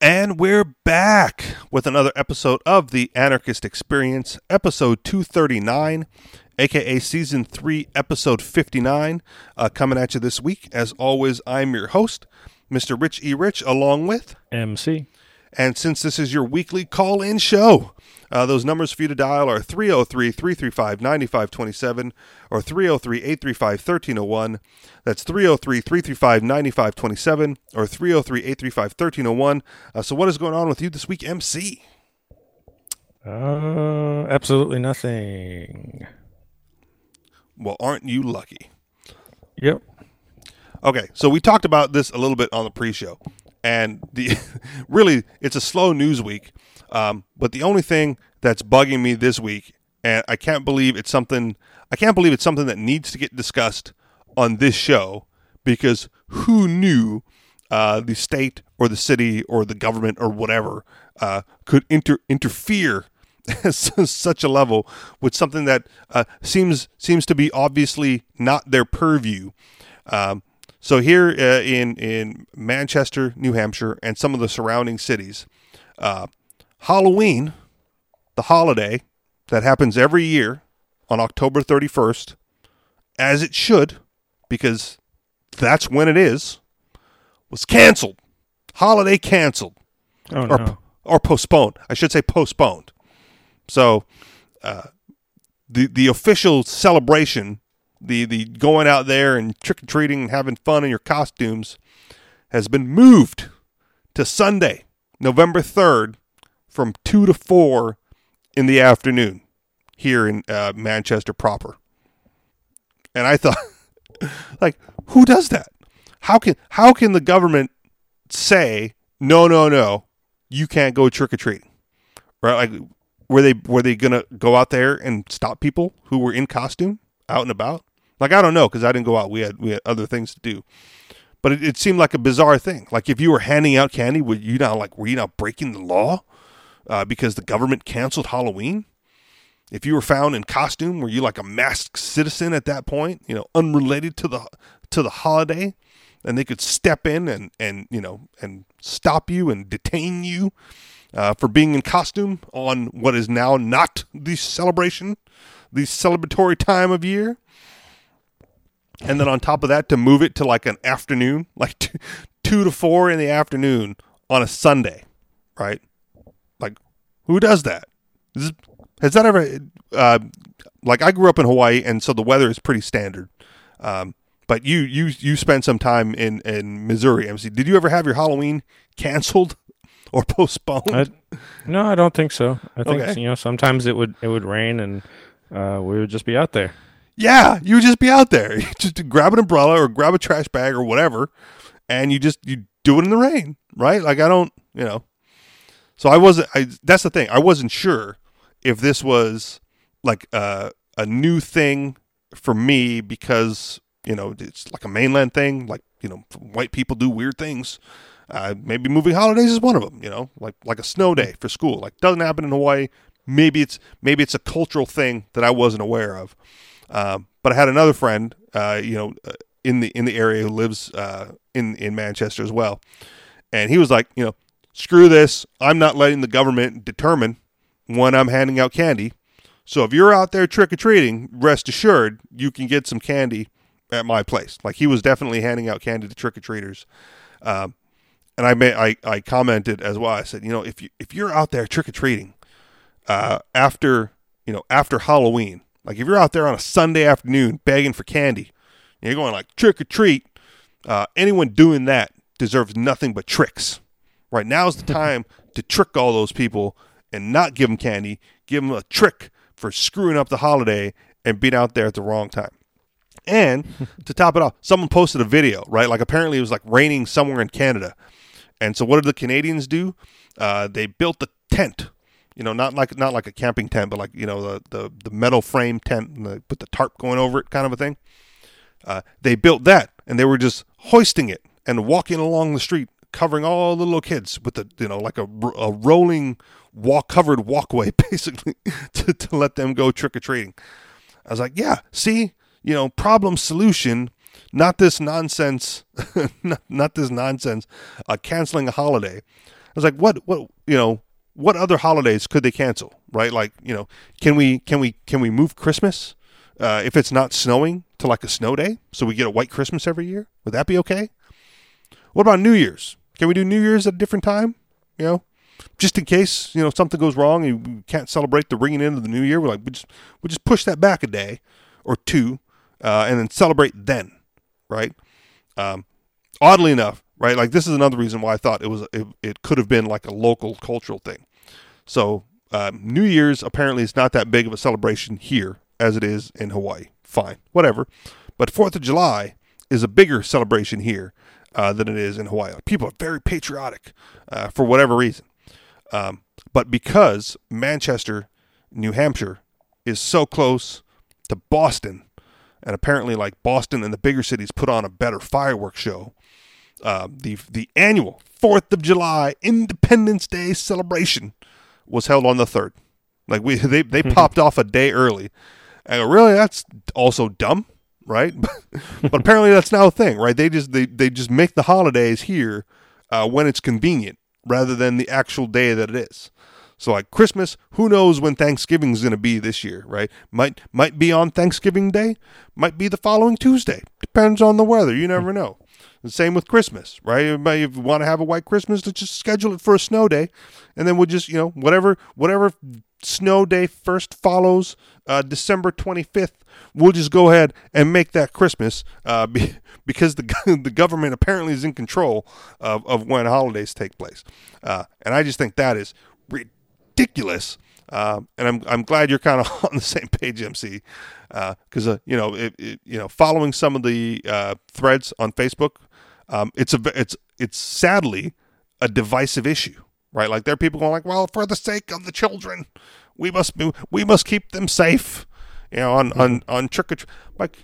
And we're back with another episode of The Anarchist Experience, episode 239, aka season 3, episode 59, uh, coming at you this week. As always, I'm your host, Mr. Rich E. Rich, along with. MC. And since this is your weekly call in show, uh, those numbers for you to dial are 303 335 9527 or 303 835 1301. That's 303 335 9527 or 303 835 1301. Uh, so, what is going on with you this week, MC? Uh, absolutely nothing. Well, aren't you lucky? Yep. Okay, so we talked about this a little bit on the pre-show, and the really it's a slow news week. Um, but the only thing that's bugging me this week, and I can't believe it's something I can't believe it's something that needs to get discussed on this show because who knew uh, the state or the city or the government or whatever uh, could inter- interfere at such a level with something that uh, seems seems to be obviously not their purview. Um, so here uh, in in Manchester, New Hampshire, and some of the surrounding cities, uh, Halloween, the holiday that happens every year on October 31st, as it should, because that's when it is, was canceled. Holiday canceled Oh or, no. or postponed. I should say postponed. So, uh, the the official celebration, the the going out there and trick or treating and having fun in your costumes, has been moved to Sunday, November third, from two to four in the afternoon here in uh, Manchester proper. And I thought, like, who does that? How can how can the government say no, no, no, you can't go trick or treating? Right? Like, were they were they gonna go out there and stop people who were in costume out and about? Like, I don't know because I didn't go out. We had we had other things to do. But it, it seemed like a bizarre thing. Like, if you were handing out candy, would you not like were you not breaking the law uh, because the government canceled Halloween? If you were found in costume, were you like a masked citizen at that point? You know, unrelated to the to the holiday, and they could step in and and you know and stop you and detain you uh, for being in costume on what is now not the celebration, the celebratory time of year. And then on top of that, to move it to like an afternoon, like two, two to four in the afternoon on a Sunday, right? Like, who does that? Is, has that ever, uh, like, I grew up in Hawaii, and so the weather is pretty standard. Um, but you you you spent some time in in Missouri, MC. Did you ever have your Halloween canceled or postponed? I, no, I don't think so. I think Okay. you know sometimes it would it would rain and uh, we would just be out there. Yeah, you would just be out there. Just grab an umbrella or grab a trash bag or whatever, and you just you do it in the rain, right? Like I don't, you know. So I wasn't. I that's the thing. I wasn't sure if this was like a a new thing for me because you know it's like a mainland thing. Like you know, white people do weird things. Uh, maybe moving holidays is one of them. You know, like like a snow day for school. Like doesn't happen in Hawaii. Maybe it's maybe it's a cultural thing that I wasn't aware of. Um, but I had another friend, uh, you know, uh, in the in the area who lives uh, in in Manchester as well, and he was like, you know, screw this. I'm not letting the government determine when I'm handing out candy. So if you're out there trick or treating, rest assured you can get some candy at my place. Like he was definitely handing out candy to trick or treaters. Um, and I, may, I I commented as well. I said, you know, if you if you're out there trick or treating uh, after you know after Halloween, like if you're out there on a Sunday afternoon begging for candy, and you're going like trick or treat. Uh, anyone doing that deserves nothing but tricks. Right now is the time to trick all those people and not give them candy. Give them a trick for screwing up the holiday and being out there at the wrong time. And to top it off, someone posted a video, right? Like apparently it was like raining somewhere in Canada. And so what did the Canadians do? Uh, they built a tent, you know, not like not like a camping tent, but like you know the the, the metal frame tent, and the, put the tarp going over it, kind of a thing. Uh, they built that, and they were just hoisting it and walking along the street, covering all the little kids with the you know like a, a rolling walk covered walkway, basically, to, to let them go trick or treating. I was like, yeah, see, you know, problem solution, not this nonsense, not, not this nonsense, uh, canceling a holiday. I was like, what, what, you know, what other holidays could they cancel? Right? Like, you know, can we, can we, can we move Christmas uh, if it's not snowing to like a snow day, so we get a white Christmas every year? Would that be okay? What about New Year's? Can we do New Year's at a different time? You know, just in case you know something goes wrong and we can't celebrate the ringing in of the new year. We're like, we just we just push that back a day or two, uh, and then celebrate then, right? Um, oddly enough, right? Like this is another reason why I thought it was it, it could have been like a local cultural thing. So um, New Year's apparently is not that big of a celebration here as it is in Hawaii. Fine, whatever. But Fourth of July is a bigger celebration here uh, than it is in Hawaii. People are very patriotic uh, for whatever reason. Um, but because Manchester, New Hampshire, is so close to Boston, and apparently, like Boston and the bigger cities put on a better fireworks show, uh, the the annual Fourth of July Independence Day celebration was held on the third. Like we, they they popped off a day early. And really, that's also dumb, right? but apparently, that's now a thing, right? They just they they just make the holidays here uh, when it's convenient rather than the actual day that it is. So like Christmas, who knows when Thanksgiving is going to be this year, right? Might might be on Thanksgiving Day, might be the following Tuesday. Depends on the weather. You never know. The same with Christmas, right? Everybody, if you want to have a white Christmas, let's just schedule it for a snow day, and then we'll just, you know, whatever whatever snow day first follows uh, December 25th, we'll just go ahead and make that Christmas uh, be, because the the government apparently is in control of, of when holidays take place. Uh, and I just think that is ridiculous. Uh, and I'm I'm glad you're kind of on the same page, MC, because uh, you know it, it, you know following some of the uh, threads on Facebook, um, it's a it's it's sadly a divisive issue right? Like there are people going like, well, for the sake of the children, we must be, we must keep them safe, you know, on on on trick or treat. Like,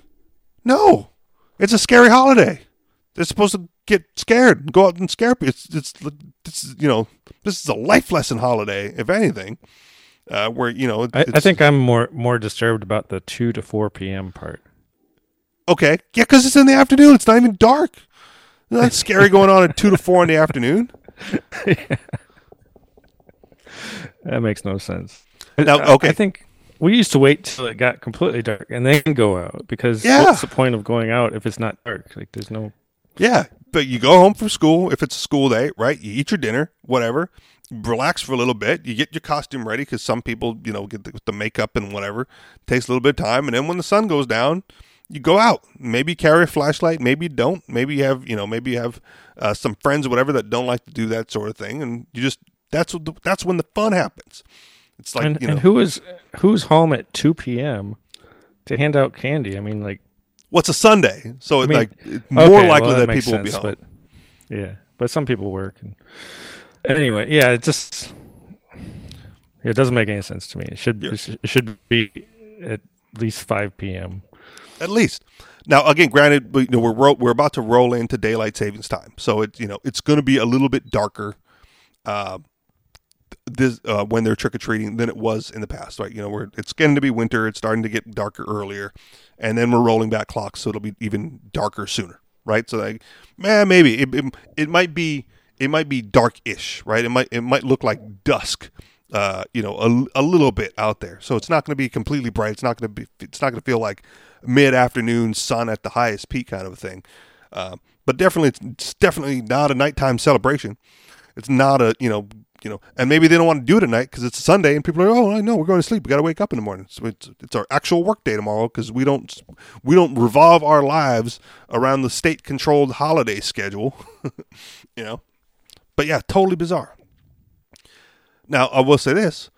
no, it's a scary holiday. They're supposed to get scared and go out and scare people. It's it's this is you know this is a life lesson holiday, if anything. Uh, where you know, I, I think I'm more more disturbed about the two to four p.m. part. Okay, yeah, because it's in the afternoon. It's not even dark. Isn't scary going on at two to four in the afternoon? yeah. That makes no sense. Now, okay. I think we used to wait till it got completely dark and then go out because Yeah. what's the point of going out if it's not dark? Like there's no Yeah, but you go home from school if it's a school day, right? You eat your dinner, whatever. Relax for a little bit. You get your costume ready because some people, you know, get the, with the makeup and whatever. takes a little bit of time, and then when the sun goes down, you go out. Maybe carry a flashlight. Maybe you don't. Maybe you have, you know, maybe you have uh, some friends or whatever that don't like to do that sort of thing, and you just that's what the, that's when the fun happens. It's like and, you know, and who is who's home at two p.m. to hand out candy? I mean, like what's a Sunday? So I mean, like it's more okay, likely well, that, makes people will be sense, home. But yeah, but some people work. And, anyway, yeah, it just it doesn't make any sense to me. It should it should- be at least five p.m. at least. Now, again, granted, you know, we're ro- we're about to roll into daylight savings time, so it you know it's going to be a little bit darker, uh, this uh, when they're trick or treating than it was in the past. Right? You know, we're it's getting to be winter. It's starting to get darker earlier, and then we're rolling back clocks, so it'll be even darker sooner. Right? So, like, man, maybe it, it it might be it might be dark-ish. Right? It might it might look like dusk. Uh, you know, a, a little bit out there, so it's not going to be completely bright. It's not going to be. It's not going to feel like mid-afternoon sun at the highest peak kind of a thing. Uh, but definitely, it's, definitely not a nighttime celebration. It's not a you know you know, and maybe they don't want to do it at night because it's a Sunday and people are oh no we're going to sleep. We got to wake up in the morning. So it's it's our actual work day tomorrow because we don't we don't revolve our lives around the state controlled holiday schedule. you know, but yeah, totally bizarre. Now I will say this.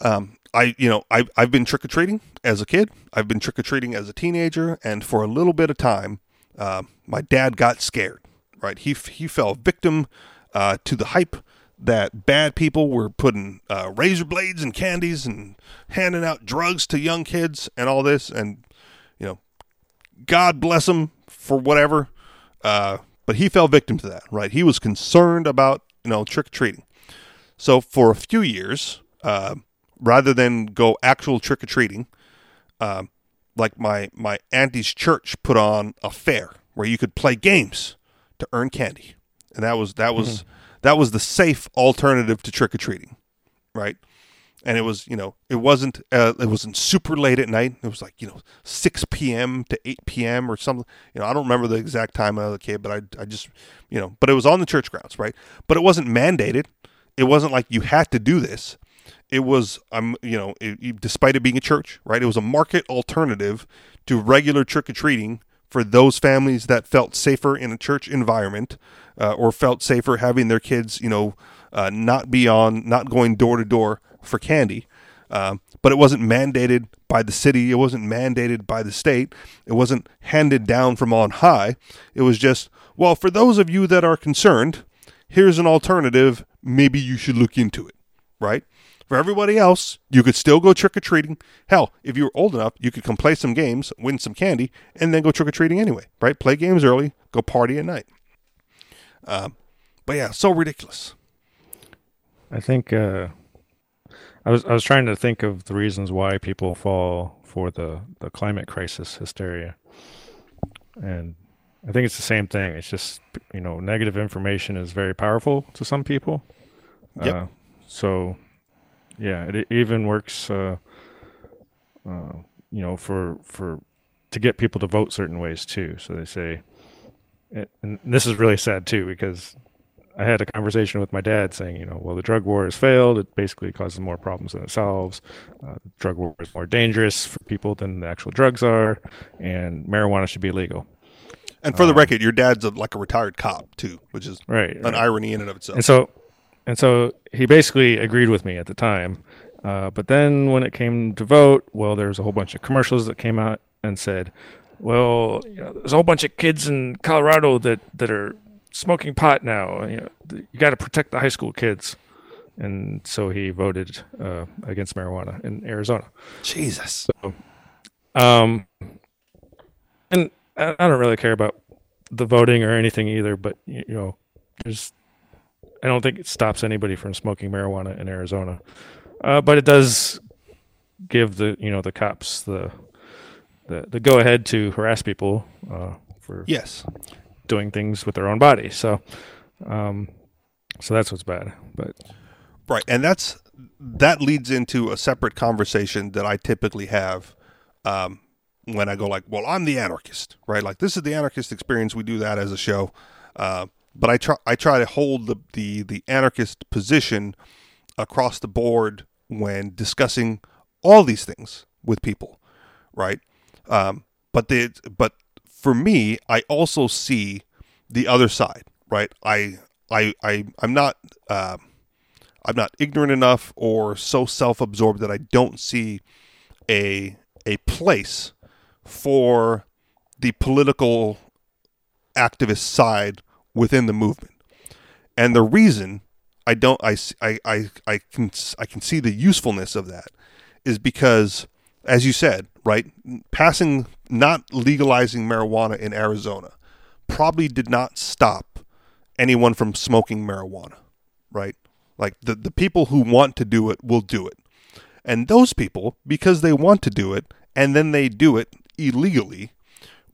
Um, I you know I I've been trick or treating as a kid. I've been trick or treating as a teenager, and for a little bit of time, uh, my dad got scared. Right, he he fell victim uh, to the hype that bad people were putting uh, razor blades and candies and handing out drugs to young kids and all this, and you know, God bless him for whatever. Uh, but he fell victim to that. Right, he was concerned about you know trick or treating. So for a few years, uh, rather than go actual trick or treating, uh, like my my auntie's church put on a fair where you could play games to earn candy, and that was that was that that was the safe alternative to trick or treating, right? And it was, you know, it wasn't uh, it wasn't super late at night. It was like, you know, 6 p.m. to 8 p.m. or something. You know, I don't remember the exact time of the kid, but I, I just, you know, but it was on the church grounds, right? But it wasn't mandated. It wasn't like you had to do this. It was, um, you know, it, despite it being a church, right? It was a market alternative to regular trick or treating for those families that felt safer in a church environment uh, or felt safer having their kids, you know, uh, not be on, not going door to door for candy. Um, but it wasn't mandated by the city. It wasn't mandated by the state. It wasn't handed down from on high. It was just, well, for those of you that are concerned, here's an alternative. Maybe you should look into it, right? For everybody else, you could still go trick or treating. Hell, if you were old enough, you could come play some games, win some candy, and then go trick or treating anyway, right? Play games early, go party at night. Um, but yeah, so ridiculous. I think uh, I was I was trying to think of the reasons why people fall for the the climate crisis hysteria, and I think it's the same thing. It's just you know negative information is very powerful to some people. Yep. Uh, so yeah, it, even works. Uh, uh, you know, for for to get people to vote certain ways too. So they say, and this is really sad too because I had a conversation with my dad saying, you know, well, the drug war has failed. It basically causes more problems than it solves. Uh, the drug war is more dangerous for people than the actual drugs are, and marijuana should be legal. And for the um, record, your dad's a, like a retired cop too, which is right, an right. irony in and of itself. And so, and so he basically agreed with me at the time. Uh, but then when it came to vote, well, there was a whole bunch of commercials that came out and said, well, you know, there's a whole bunch of kids in Colorado that, that are smoking pot now. You know, you got to protect the high school kids. And so he voted uh, against marijuana in Arizona. Jesus. So, um, and I, I don't really care about the voting or anything either, but you know, there's, I don't think it stops anybody from smoking marijuana in Arizona, uh, but it does give the you know the cops the the, the go ahead to harass people uh, for yes doing things with their own body. So, um, so that's what's bad. But right, and that's that leads into a separate conversation that I typically have um, when I go like, "Well, I'm the anarchist," right? Like this is the anarchist experience. We do that as a show, uh, but I try I try to hold the the the anarchist position across the board when discussing all these things with people, right? Um, but the but for me, I also see the other side, right? I I I I'm not uh, I'm not ignorant enough or so self-absorbed that I don't see a a place for the political activist side within the movement. And the reason I don't I, I, I, I can I can see the usefulness of that is because as you said, right, passing not legalizing marijuana in Arizona probably did not stop anyone from smoking marijuana, right? Like the, the people who want to do it will do it. And those people, because they want to do it and then they do it illegally,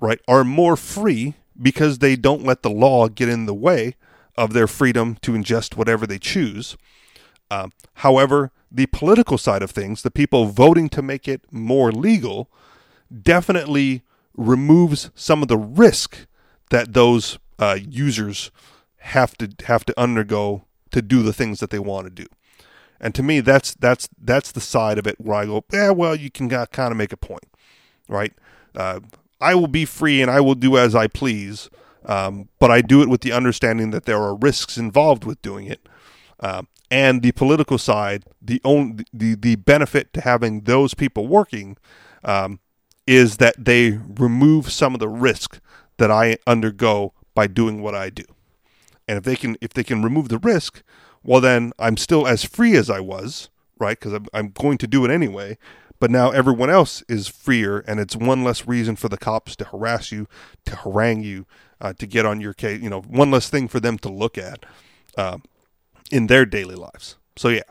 right, are more free because they don't let the law get in the way of their freedom to ingest whatever they choose. Uh, however, the political side of things, the people voting to make it more legal, definitely removes some of the risk that those uh, users have to have to undergo to do the things that they want to do. And to me, that's that's that's the side of it where I go, yeah, well, you can kind of make a point, right? Uh, I will be free and I will do as I please, um, but I do it with the understanding that there are risks involved with doing it. Uh, and the political side, the only the the benefit to having those people working um, is that they remove some of the risk that I undergo by doing what I do. And if they can if they can remove the risk, well then I'm still as free as I was, right? Because I'm, I'm going to do it anyway. But now everyone else is freer, and it's one less reason for the cops to harass you, to harangue you, uh, to get on your case. You know, one less thing for them to look at uh, in their daily lives. So yeah,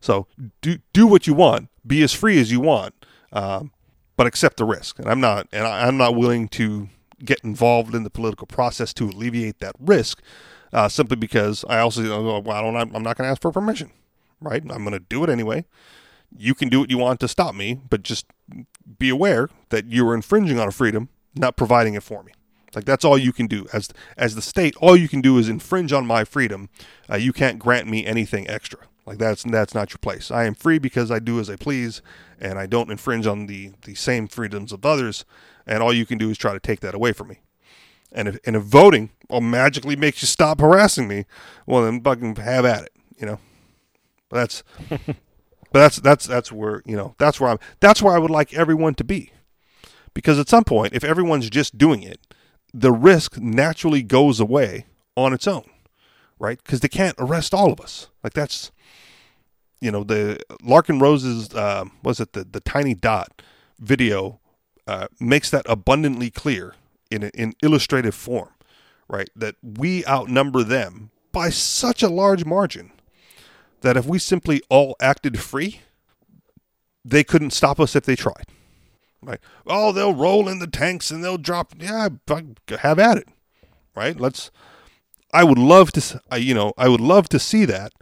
so do do what you want, be as free as you want, um, but accept the risk. And I'm not, and I, I'm not willing to get involved in the political process to alleviate that risk. uh, simply because I also, well, I don't, I'm not going to ask for permission, right? I'm going to do it anyway. You can do what you want to stop me, but just be aware that you are infringing on a freedom, not providing it for me. Like that's all you can do as as the state. All you can do is infringe on my freedom. Uh, you can't grant me anything extra. Like that's that's not your place. I am free because I do as I please, and I don't infringe on the the same freedoms of others. And all you can do is try to take that away from me. And if and if voting all magically makes you stop harassing me, well then fucking have at it. You know. But that's but that's that's that's where you know that's where I'm that's where I would like everyone to be, because at some point if everyone's just doing it the risk naturally goes away on its own, right? Because they can't arrest all of us. Like that's, you know, the Larken Rose's uh, was it the the tiny dot video uh, makes that abundantly clear in in illustrative form, right? That we outnumber them by such a large margin that if we simply all acted free, they couldn't stop us if they tried. Right? Oh, they'll roll in the tanks and they'll drop. Yeah, have at it. Right? Let's. I would love to. You know, I would love to see that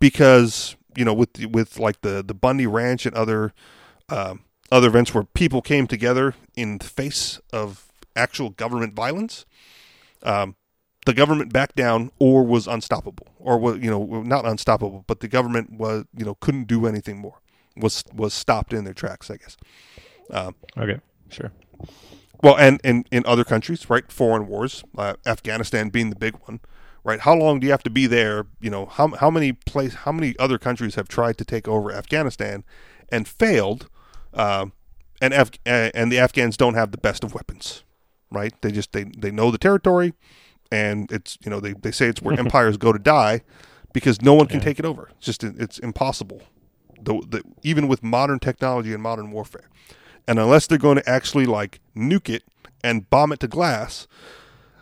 because you know, with with like the the Bundy Ranch and other um, other events where people came together in the face of actual government violence. Um, the government backed down or was unstoppable or was you know not unstoppable but the government was you know couldn't do anything more was was stopped in their tracks i guess um, okay, sure. Well, and in in other countries, right? Foreign wars, uh, Afghanistan being the big one, right? How long do you have to be there? You know, how how many place, how many other countries have tried to take over Afghanistan and failed? Uh, and Af- and the Afghans don't have the best of weapons, right? They just they they know the territory, and it's you know they they say it's where empires go to die because no one can yeah. take it over. It's just it's impossible. The, the, even with modern technology and modern warfare. And unless they're going to actually like nuke it and bomb it to glass,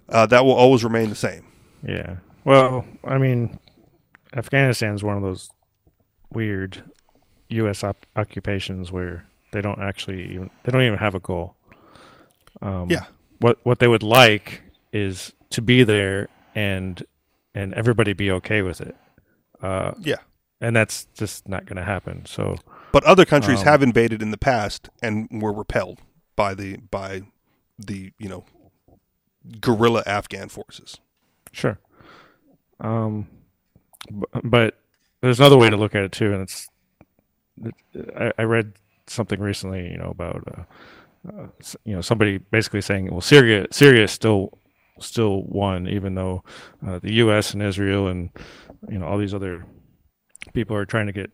uh, that will always remain the same. Yeah. Well, I mean, Afghanistan is one of those weird U.S. op- occupations where they don't actually even they don't even have a goal. Um, yeah. What what they would like is to be there and and everybody be okay with it. Uh, yeah. And that's just not going to happen. So but other countries um, have invaded in the past and were repelled by the by the you know guerrilla Afghan forces. Sure. Um, but there's another way to look at it too, and it's I, I read something recently, you know, about uh, uh, you know somebody basically saying, well, Syria Syria still still won, even though uh, the U.S. and Israel and you know all these other people are trying to get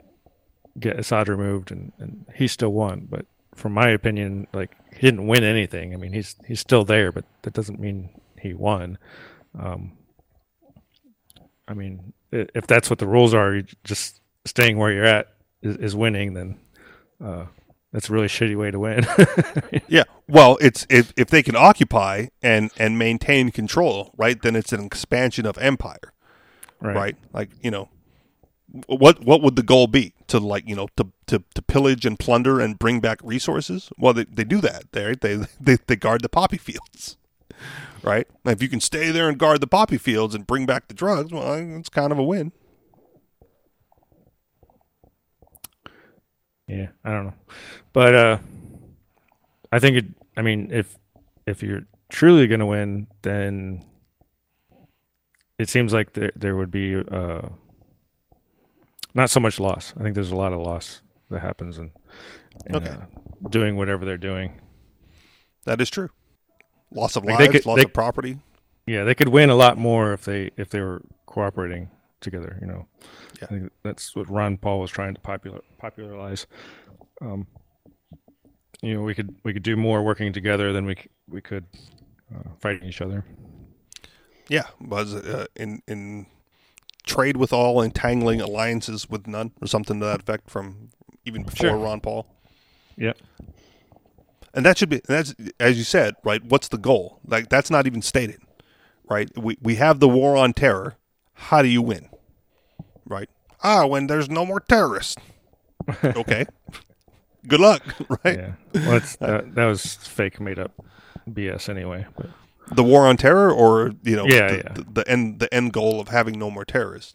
get Assad removed, and, and he still won. But from my opinion, like he didn't win anything. I mean, he's he's still there, but that doesn't mean he won. Um, I mean, if that's what the rules are, just staying where you're at is, is winning. Then uh, that's a really shitty way to win. yeah, well, it's if if they can occupy and and maintain control, right? Then it's an expansion of empire, right? right? Like you know, what what would the goal be to like you know to, to, to pillage and plunder and bring back resources well they, they do that they, they they they guard the poppy fields right if you can stay there and guard the poppy fields and bring back the drugs well it's kind of a win yeah i don't know but uh i think it i mean if if you're truly going to win then it seems like there there would be uh not so much loss. I think there's a lot of loss that happens in, in okay. uh, doing whatever they're doing. That is true. Loss of like lives, could, loss they, of property. Yeah, they could win a lot more if they if they were cooperating together. You know, yeah. I think that's what Ron Paul was trying to popular popularize. Um, you know, we could we could do more working together than we we could uh, fighting each other. Yeah, was uh, in in trade with all, entangling alliances with none, or something to that effect from even before sure. Ron Paul. Yeah. And that should be that's as you said, right? What's the goal? Like that's not even stated, right? We we have the war on terror. How do you win? Right? Ah, when there's no more terrorists. okay. Good luck, right? Yeah. Well, that, that was fake, made up BS anyway. But. The war on terror, or you know, Yeah, the, yeah. The, the end the end goal of having no more terrorists.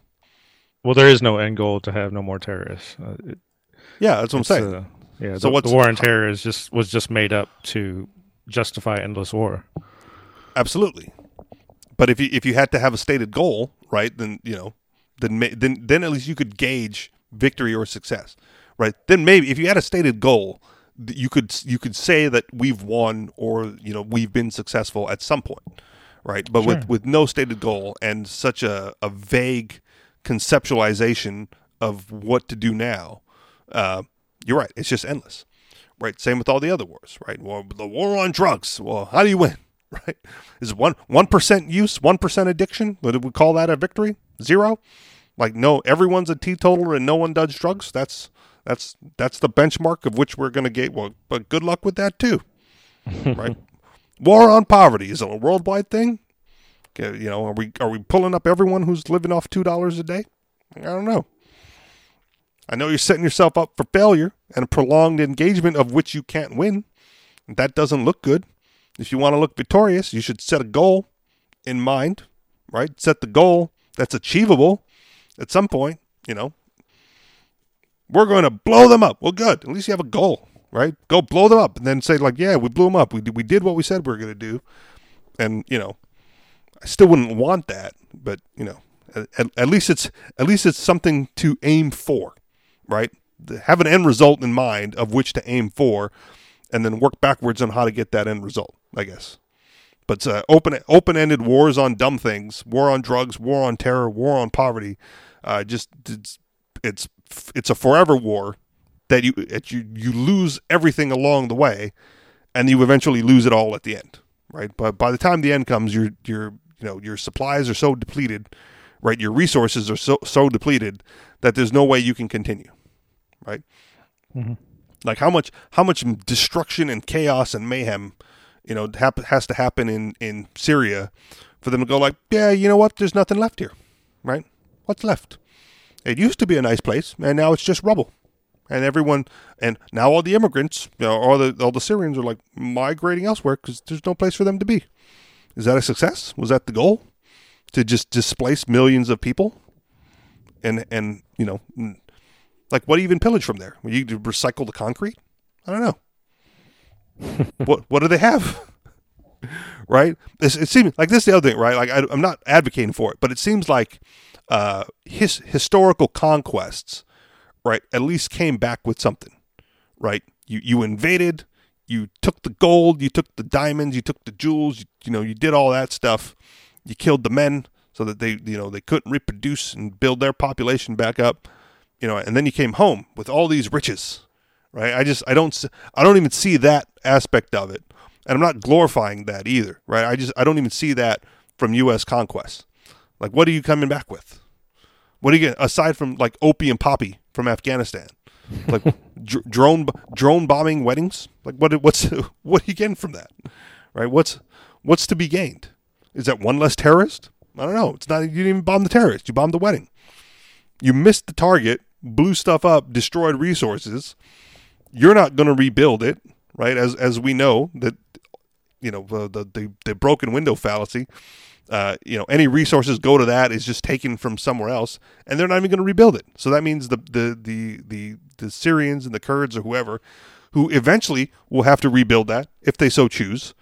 Well, there is no end goal to have no more terrorists. Uh, it- Yeah, that's what I'm saying. uh, yeah, So the, what's- the war on terror is just was just made up to justify endless war. Absolutely. But if you if you had to have a stated goal, right, then you know, then then then at least you could gauge victory or success, right? Then maybe if you had a stated goal, you could you could say that we've won or you know we've been successful at some point, right? But with with no stated goal and such a, a vague conceptualization of what to do now, uh, you're right. It's just endless, right? Same with all the other wars, right? Well, the war on drugs. Well, how do you win, right? Is one one percent use, one percent addiction? Would we call that a victory? Zero? Like no, everyone's a teetotaler and no one does drugs. That's that's that's the benchmark of which we're going to get. Well, but good luck with that too, right? War on poverty is it a worldwide thing? You know, are we are we pulling up everyone who's living off two dollars a day? I don't know. I know you're setting yourself up for failure and a prolonged engagement of which you can't win. That doesn't look good. If you want to look victorious, you should set a goal in mind, right? Set the goal that's achievable at some point, you know. We're going to blow them up. Well, good. At least you have a goal, right? Go blow them up and then say, like, yeah, we blew them up. We we did what we said we were going to do. And, you know, I still wouldn't want that, but, you know, at, at least it's at least it's something to aim for, right? Have an end result in mind of which to aim for, and then work backwards on how to get that end result. I guess. But uh, open open ended wars on dumb things, war on drugs, war on terror, war on poverty, uh, just it's, it's it's a forever war that you that you you lose everything along the way, and you eventually lose it all at the end, right? But by the time the end comes, your your you know your supplies are so depleted, right? Your resources are so so depleted that there's no way you can continue, right? Mm-hmm. Like how much how much destruction and chaos and mayhem, you know, hap- has to happen in in Syria for them to go like, yeah, you know what? There's nothing left here, right? What's left? It used to be a nice place, and now it's just rubble. And everyone, and now all the immigrants, you know, all the all the Syrians are like migrating elsewhere because there's no place for them to be. Is that a success? Was that the goal? To just displace millions of people? And and you know, like what do you even pillage from there? You recycle the concrete? I don't know. what what do they have? right? This, it seems like this is the other thing, right? Like I, I'm not advocating for it, but it seems like uh, his historical conquests, right? At least came back with something, right? You you invaded, you took the gold, you took the diamonds, you took the jewels, you, you know, you did all that stuff. You killed the men so that they you know they couldn't reproduce and build their population back up, you know, and then you came home with all these riches, right? I just I don't I don't even see that aspect of it, and I'm not glorifying that either, right? I just I don't even see that from U.S. conquest. Like, what are you coming back with? What are you getting aside from like opium poppy from Afghanistan? Like dr- drone drone bombing weddings? Like what what's what are you getting from that? Right? What's what's to be gained? Is that one less terrorist? I don't know. It's not you didn't even bomb the terrorist. You bombed the wedding. You missed the target, blew stuff up, destroyed resources. You're not going to rebuild it, right? As as we know that you know the the the, broken window fallacy. Uh, you know, any resources go to that is just taken from somewhere else, and they're not even going to rebuild it. So that means the the the the the Syrians and the Kurds or whoever, who eventually will have to rebuild that if they so choose,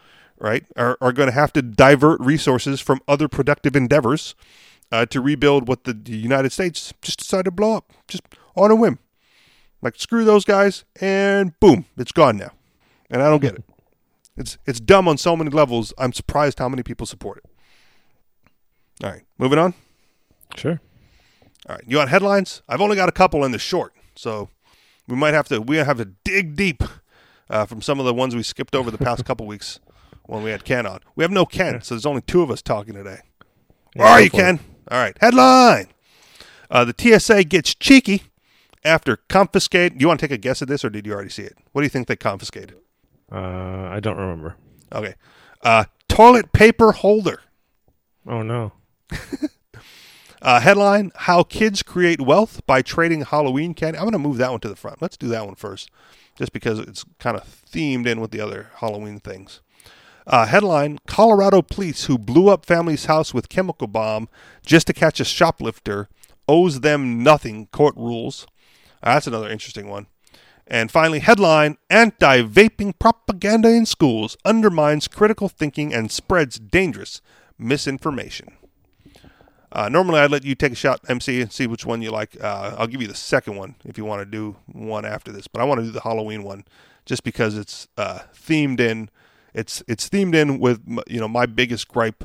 right? Are are going to have to divert resources from other productive endeavors uh, to rebuild what the, the United States just decided to blow up, just on a whim. Like screw those guys, and boom, it's gone now, and I don't get it. It's it's dumb on so many levels. I'm surprised how many people support it. All right, moving on. Sure. All right, you want headlines? I've only got a couple in the short, so we might have to we have to dig deep uh, from some of the ones we skipped over the past couple weeks when we had Ken on. We have no Ken, so there's only two of us talking today. Where Yeah, are you, for it. Ken? All right, headline: uh, The TSA gets cheeky after confiscate. You want to take a guess at this, or did you already see it? What do you think they confiscated? Uh, I don't remember. Okay, uh, toilet paper holder. Oh no. Uh, headline: How kids create wealth by trading Halloween candy. I'm going to move that one to the front. Let's do that one first, just because it's kind of themed in with the other Halloween things. Uh, headline Colorado police who blew up family's house with chemical bomb just to catch a shoplifter owes them nothing, court rules. Uh, that's another interesting one. And finally, headline Anti vaping propaganda in schools undermines critical thinking and spreads dangerous misinformation. Uh, normally, I'd let you take a shot, MC, and see which one you like. Uh, I'll give you the second one if you want to do one after this, but I want to do the Halloween one just because it's uh, themed in. It's it's themed in with you know my biggest gripe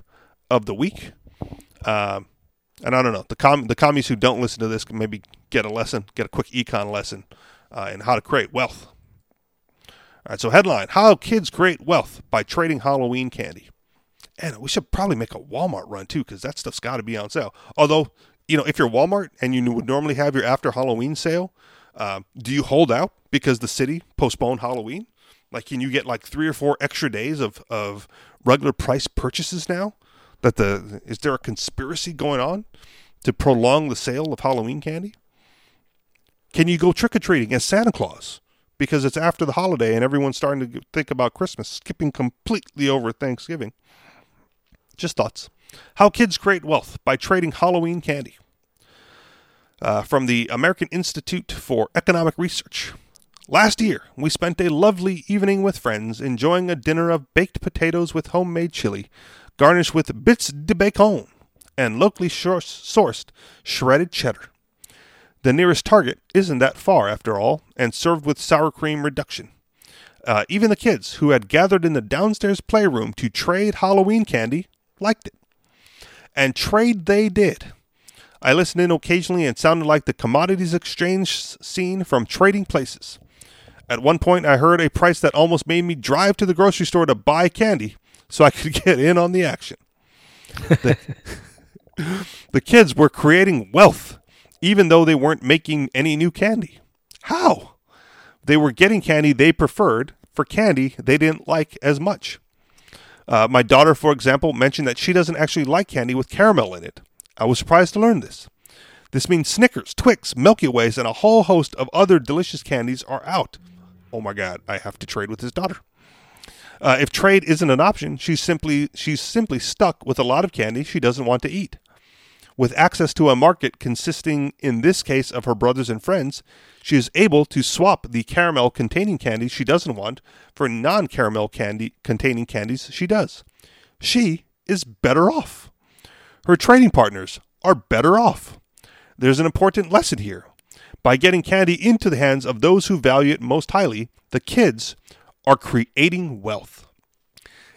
of the week, um, and I don't know the com- the commies who don't listen to this can maybe get a lesson, get a quick econ lesson uh, in how to create wealth. All right, so headline: How kids create wealth by trading Halloween candy. And we should probably make a Walmart run too, because that stuff's got to be on sale. Although, you know, if you're Walmart and you would normally have your after Halloween sale, uh, do you hold out because the city postponed Halloween? Like, can you get like three or four extra days of, of regular price purchases now? That the is there a conspiracy going on to prolong the sale of Halloween candy? Can you go trick or treating as Santa Claus because it's after the holiday and everyone's starting to think about Christmas, skipping completely over Thanksgiving? Just thoughts. How kids create wealth by trading Halloween candy. Uh, from the American Institute for Economic Research. Last year, we spent a lovely evening with friends enjoying a dinner of baked potatoes with homemade chili, garnished with bits de bacon and locally sourced shredded cheddar. The nearest Target isn't that far, after all, and served with sour cream reduction. Uh, even the kids who had gathered in the downstairs playroom to trade Halloween candy liked it. And trade they did. I listened in occasionally and sounded like the commodities exchange scene from Trading Places. At one point, I heard a price that almost made me drive to the grocery store to buy candy so I could get in on the action. The, the kids were creating wealth, even though they weren't making any new candy. How? They were getting candy they preferred for candy they didn't like as much. Uh, my daughter, for example, mentioned that she doesn't actually like candy with caramel in it. I was surprised to learn this. This means Snickers, Twix, Milky Ways, and a whole host of other delicious candies are out. Oh my God, I have to trade with his daughter. Uh, if trade isn't an option, she's simply she's simply stuck with a lot of candy she doesn't want to eat. With access to a market consisting, in this case, of her brothers and friends, she is able to swap the caramel containing candies she doesn't want for non caramel candy containing candies she does. She is better off. Her trading partners are better off. There's an important lesson here. By getting candy into the hands of those who value it most highly, the kids are creating wealth.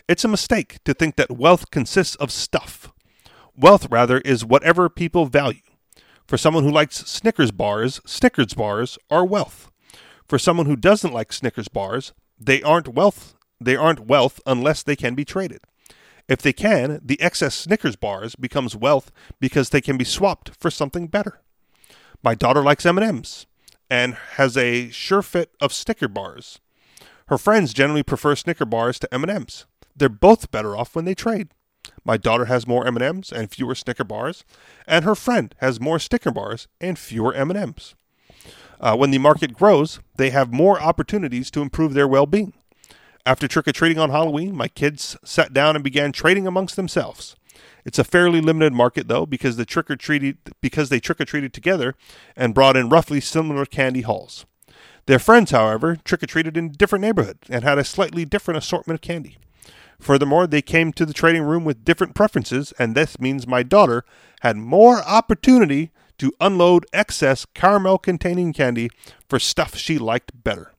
It's a mistake to think that wealth consists of stuff. Wealth, rather, is whatever people value. For someone who likes Snickers bars, Snickers bars are wealth. For someone who doesn't like Snickers bars, they aren't wealth. They aren't wealth unless they can be traded. If they can, the excess Snickers bars becomes wealth because they can be swapped for something better. My daughter likes M&Ms and has a sure fit of Snicker bars. Her friends generally prefer Snicker bars to M&Ms. They're both better off when they trade. My daughter has more M&Ms and fewer Snicker bars, and her friend has more Snicker bars and fewer M&Ms. Uh, when the market grows, they have more opportunities to improve their well-being. After trick or treating on Halloween, my kids sat down and began trading amongst themselves. It's a fairly limited market though, because the trick or treated because they trick or treated together and brought in roughly similar candy hauls. Their friends, however, trick or treated in different neighborhoods and had a slightly different assortment of candy. Furthermore, they came to the trading room with different preferences, and this means my daughter had more opportunity to unload excess caramel containing candy for stuff she liked better.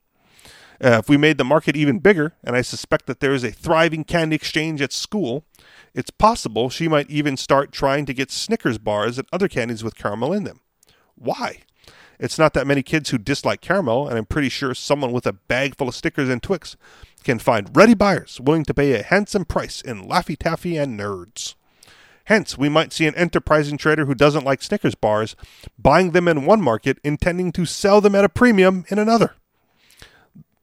Uh, if we made the market even bigger, and I suspect that there is a thriving candy exchange at school, it's possible she might even start trying to get Snickers bars and other candies with caramel in them. Why? It's not that many kids who dislike caramel, and I'm pretty sure someone with a bag full of Snickers and Twix can find ready buyers willing to pay a handsome price in Laffy Taffy and Nerds. Hence, we might see an enterprising trader who doesn't like Snickers bars buying them in one market, intending to sell them at a premium in another.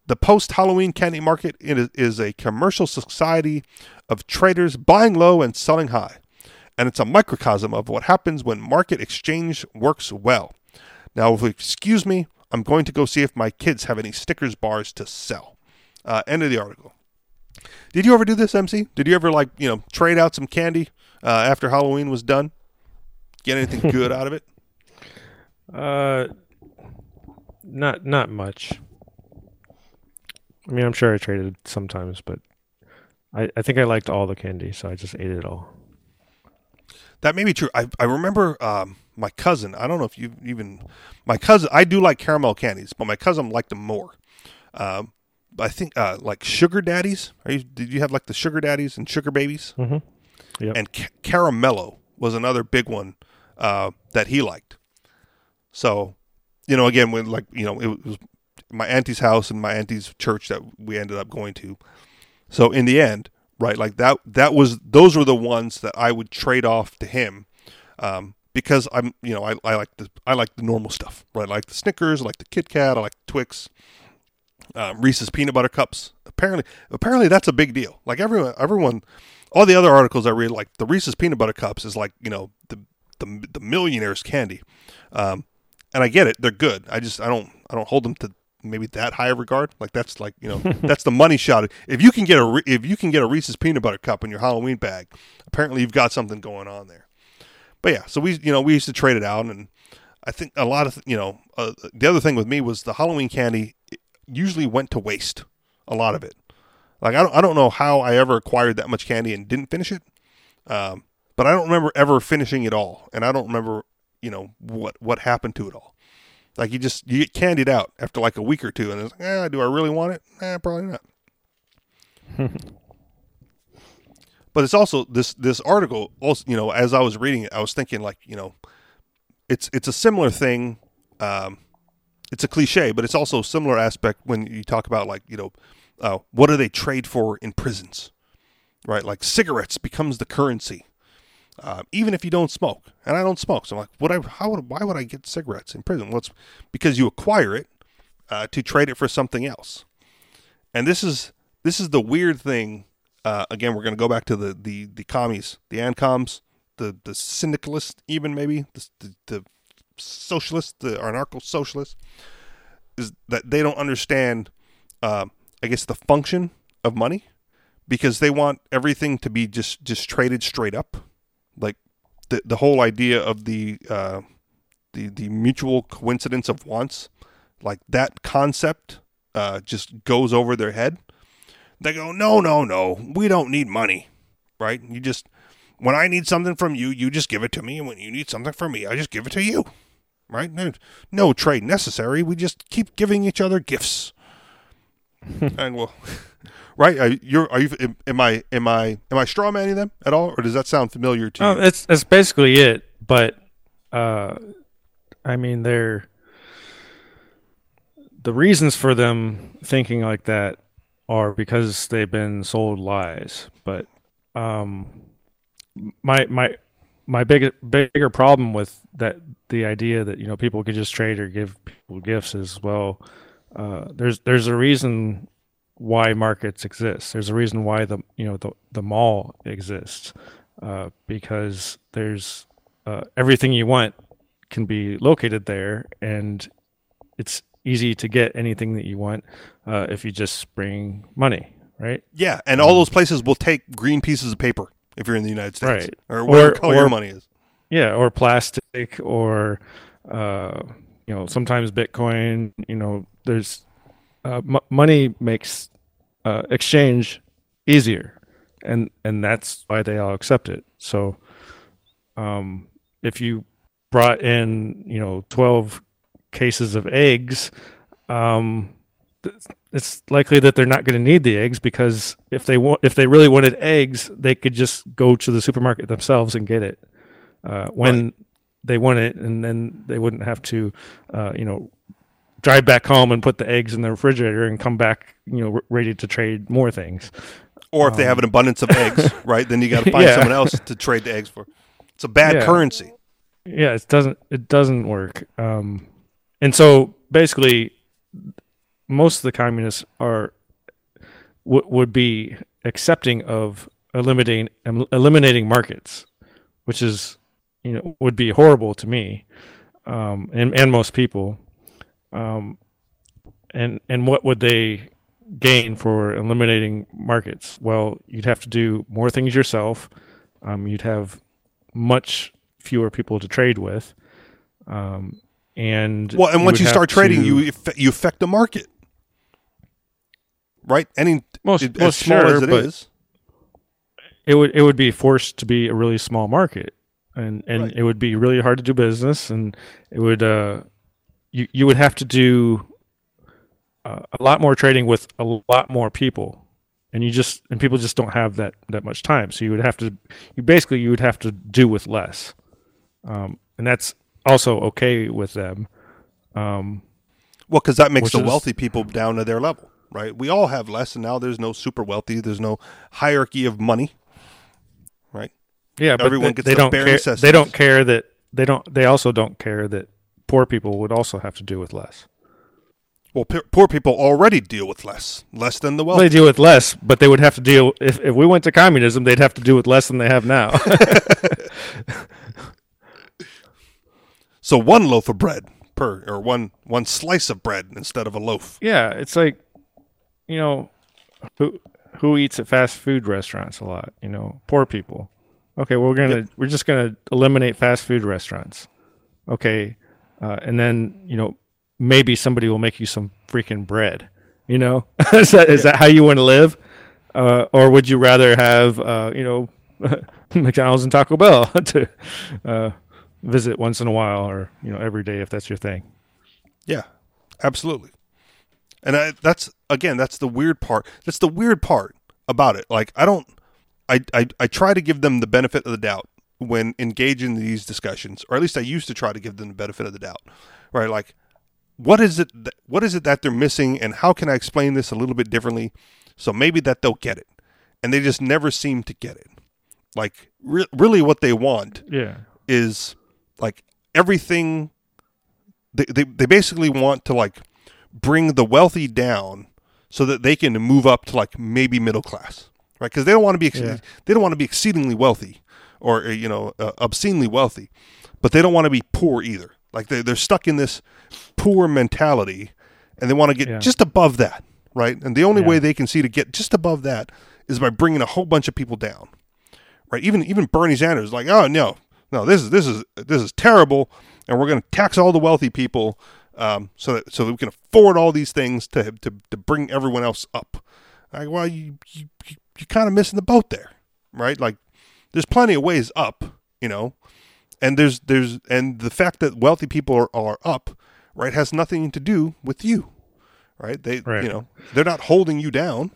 The post Halloween candy market is a commercial society of traders buying low and selling high. And it's a microcosm of what happens when market exchange works well. Now, if you excuse me, I'm going to go see if my kids have any Snickers bars to sell. Uh, end of the article. Did you ever do this, MC? Did you ever like you know trade out some candy uh, after Halloween was done? Get anything good out of it? Uh, not not much. I mean, I'm sure I traded sometimes, but I, I think I liked all the candy, so I just ate it all. That may be true. I I remember um, my cousin. I don't know if you even my cousin. I do like caramel candies, but my cousin liked them more. Um, I think uh, like sugar daddies. Are you, did you have like the sugar daddies and sugar babies? Mm-hmm. Yep. And ca- caramello was another big one uh, that he liked. So, you know, again, when like you know, it was my auntie's house and my auntie's church that we ended up going to. So in the end, right, like that that was those were the ones that I would trade off to him. Um, because I'm, you know, I, I like the I like the normal stuff, right? I like the Snickers, I like the Kit Kat, I like the Twix, um, Reese's peanut butter cups. Apparently, apparently that's a big deal. Like everyone, everyone, all the other articles I read, like the Reese's peanut butter cups is like you know the the, the millionaire's candy, um, and I get it. They're good. I just I don't I don't hold them to maybe that high of regard. Like that's like you know that's the money shot. If you can get a if you can get a Reese's peanut butter cup in your Halloween bag, apparently you've got something going on there. But yeah, so we you know we used to trade it out, and I think a lot of you know uh, the other thing with me was the Halloween candy usually went to waste. A lot of it. Like I don't I don't know how I ever acquired that much candy and didn't finish it. Um, but I don't remember ever finishing it all, and I don't remember you know what what happened to it all. Like you just you get candied out after like a week or two, and it's like, eh, do I really want it? Eh, probably not. but it's also this this article also you know as I was reading it, I was thinking like you know, it's it's a similar thing. Um, it's a cliche, but it's also a similar aspect when you talk about like you know, uh, what do they trade for in prisons, right? Like cigarettes becomes the currency, uh, even if you don't smoke. And I don't smoke, so I'm like, what? I how would why would I get cigarettes in prison? Well, it's because you acquire it uh, to trade it for something else. And this is this is the weird thing. Uh, again, we're going to go back to the the the commies, the ancoms, the the syndicalists, even maybe the the, the socialists, the anarcho socialists, is that they don't understand, uh, I guess, the function of money because they want everything to be just just traded straight up, like the the whole idea of the uh, the the mutual coincidence of wants, like that concept, uh, just goes over their head. They go, no, no, no, we don't need money, right? You just when I need something from you, you just give it to me, and when you need something from me, I just give it to you right? No, no trade necessary. We just keep giving each other gifts. and well, right? Are you are you am I am I am I straw manning them at all, or does that sound familiar to oh, you? It's it's basically it, but uh, I mean they're the reasons for them thinking like that are because they've been sold lies. But um, my my my big bigger problem with that the idea that you know people could just trade or give people gifts is well uh, there's there's a reason why markets exist there's a reason why the you know the the mall exists uh, because there's uh, everything you want can be located there and it's easy to get anything that you want uh, if you just bring money right Yeah, and all those places will take green pieces of paper if you're in the United States, Right. or whatever Or- color or- your money is. yeah or plastic or uh you know sometimes bitcoin you know there's uh, m- money makes uh, exchange easier. And and that's why they all accept it. So um if you brought in you know 12 cases of eggs um th- it's likely that they're not going to need the eggs because if they want if they really wanted eggs they could just go to the supermarket themselves and get it. Uh, when they want it, and then they wouldn't have to, uh, you know, drive back home and put the eggs in the refrigerator and come back, you know, ready to trade more things. Or if they have an abundance of eggs, right? Then you got to find Yeah. someone else to trade the eggs for. It's a bad Yeah. currency. Yeah, it doesn't it doesn't work. Um, and so basically, most of the communists are w- would be accepting of eliminating eliminating markets, which is you know would be horrible to me, um, and and most people. Um, and and what would they gain for eliminating markets? Well, you'd have to do more things yourself. Um, you'd have much fewer people to trade with. Um, and Well, and once you start trading, to- you you affect the market, right? Any well, it- well, as small sure, as it is. it would it would be forced to be a really small market, and and Right. it would be really hard to do business, and it would uh, you you would have to do uh, a lot more trading with a lot more people, and you just and people just don't have that that much time, so you would have to you basically you would have to do with less, um, and that's also okay with them. Um, Well, because that makes the is- wealthy people down to their level, right? We all have less, and now there's no super wealthy. There's no hierarchy of money, right? Yeah, but Everyone they, gets they the don't care. They don't care that they don't. They also don't care that poor people would also have to do with less. Well, p- poor people already deal with less, less than the wealthy. they deal with less, but they would have to deal. If if we went to communism, they'd have to do with less than they have now. So one loaf of bread per, or one one slice of bread instead of a loaf. yeah, it's like, you know, who who eats at fast food restaurants a lot? You know, poor people. Okay, we're gonna we're just gonna eliminate fast food restaurants. Okay, uh, and then you know maybe somebody will make you some freaking bread. You know, is that is that how you want to live, uh, or would you rather have uh, you know McDonald's and Taco Bell to uh, visit once in a while, or you know every day if that's your thing? Yeah, absolutely. And I, that's again, that's the weird part. That's the weird part about it. Like I don't, I, I, I try to give them the benefit of the doubt when engaging in these discussions, or at least I used to try to give them the benefit of the doubt. Right? Like, what is it? That, what is it that they're missing, and how can I explain this a little bit differently, so maybe that they'll get it? And they just never seem to get it. Like, re- really, what they want Yeah, is like everything they, they they basically want to like bring the wealthy down so that they can move up to like maybe middle class right because they don't want to be ex- Yeah. they don't want to be exceedingly wealthy or uh, you know uh, obscenely wealthy but they don't want to be poor either like they they're stuck in this poor mentality and they want to get Yeah. just above that right and the only Yeah. way they can see to get just above that is by bringing a whole bunch of people down right? Even even Bernie Sanders is like, oh no, no, this is this is this is terrible, and we're going to tax all the wealthy people, um, so that so that we can afford all these things to to, to bring everyone else up. Like, well, you you you- you're kind of missing the boat there, right? Like, there's plenty of ways up, you know, and there's there's and the fact that wealthy people are, are up, right, has nothing to do with you, right? They Right. you know they're not holding you down.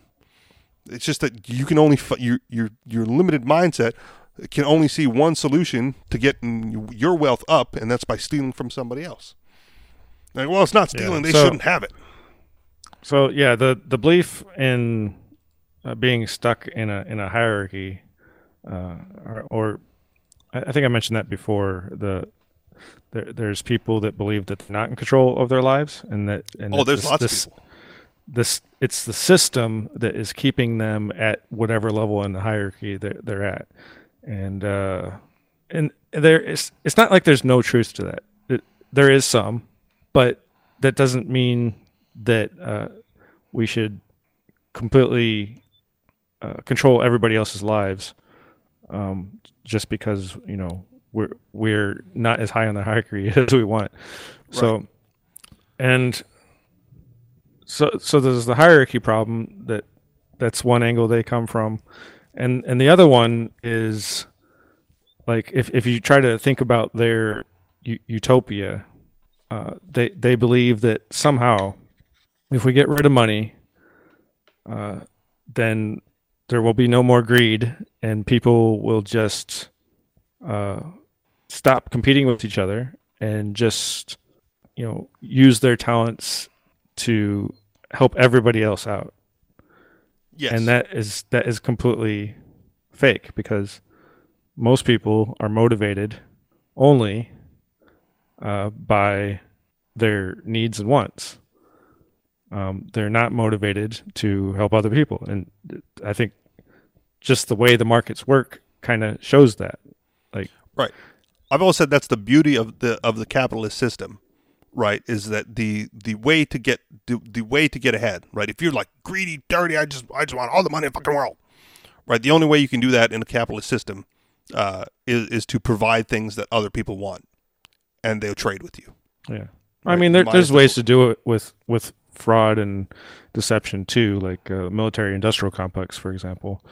It's just that you can only your your your limited mindset can only see one solution to getting your wealth up, and that's by stealing from somebody else. Like, well, it's not stealing; they so- shouldn't have it. So yeah, the the belief in uh, being stuck in a in a hierarchy, uh, or, or I think I mentioned that before. The there, there's people that believe that they're not in control of their lives, and that and Oh, that there's this, lots this, of people. This it's the system that is keeping them at whatever level in the hierarchy they're they're at, and uh, and there is it's not like there's no truth to that. It, there is some, but that doesn't mean that uh, we should completely uh, control everybody else's lives um, just because you know we're we're not as high on the hierarchy as we want. So, and so so there's the hierarchy problem that that's one angle they come from, and and the other one is like if if you try to think about their u- utopia, uh, they they believe that somehow if we get rid of money, uh, then there will be no more greed, and people will just uh, stop competing with each other and just you know use their talents to help everybody else out. Yes, and that is that is completely fake because most people are motivated only uh, by their needs and wants. Um, they're not motivated to help other people, and I think just the way the markets work kind of shows that. Like, right. I've always said that's the beauty of the of the capitalist system, right, is that the the way to get the, the way to get ahead, right? If you're like greedy, dirty, I just I just want all the money in the fucking world, right? The only way you can do that in a capitalist system uh, is is to provide things that other people want, and they'll trade with you. Yeah. I mean, there, there's ways to do it with with fraud and deception too, like uh, military industrial complex, for example.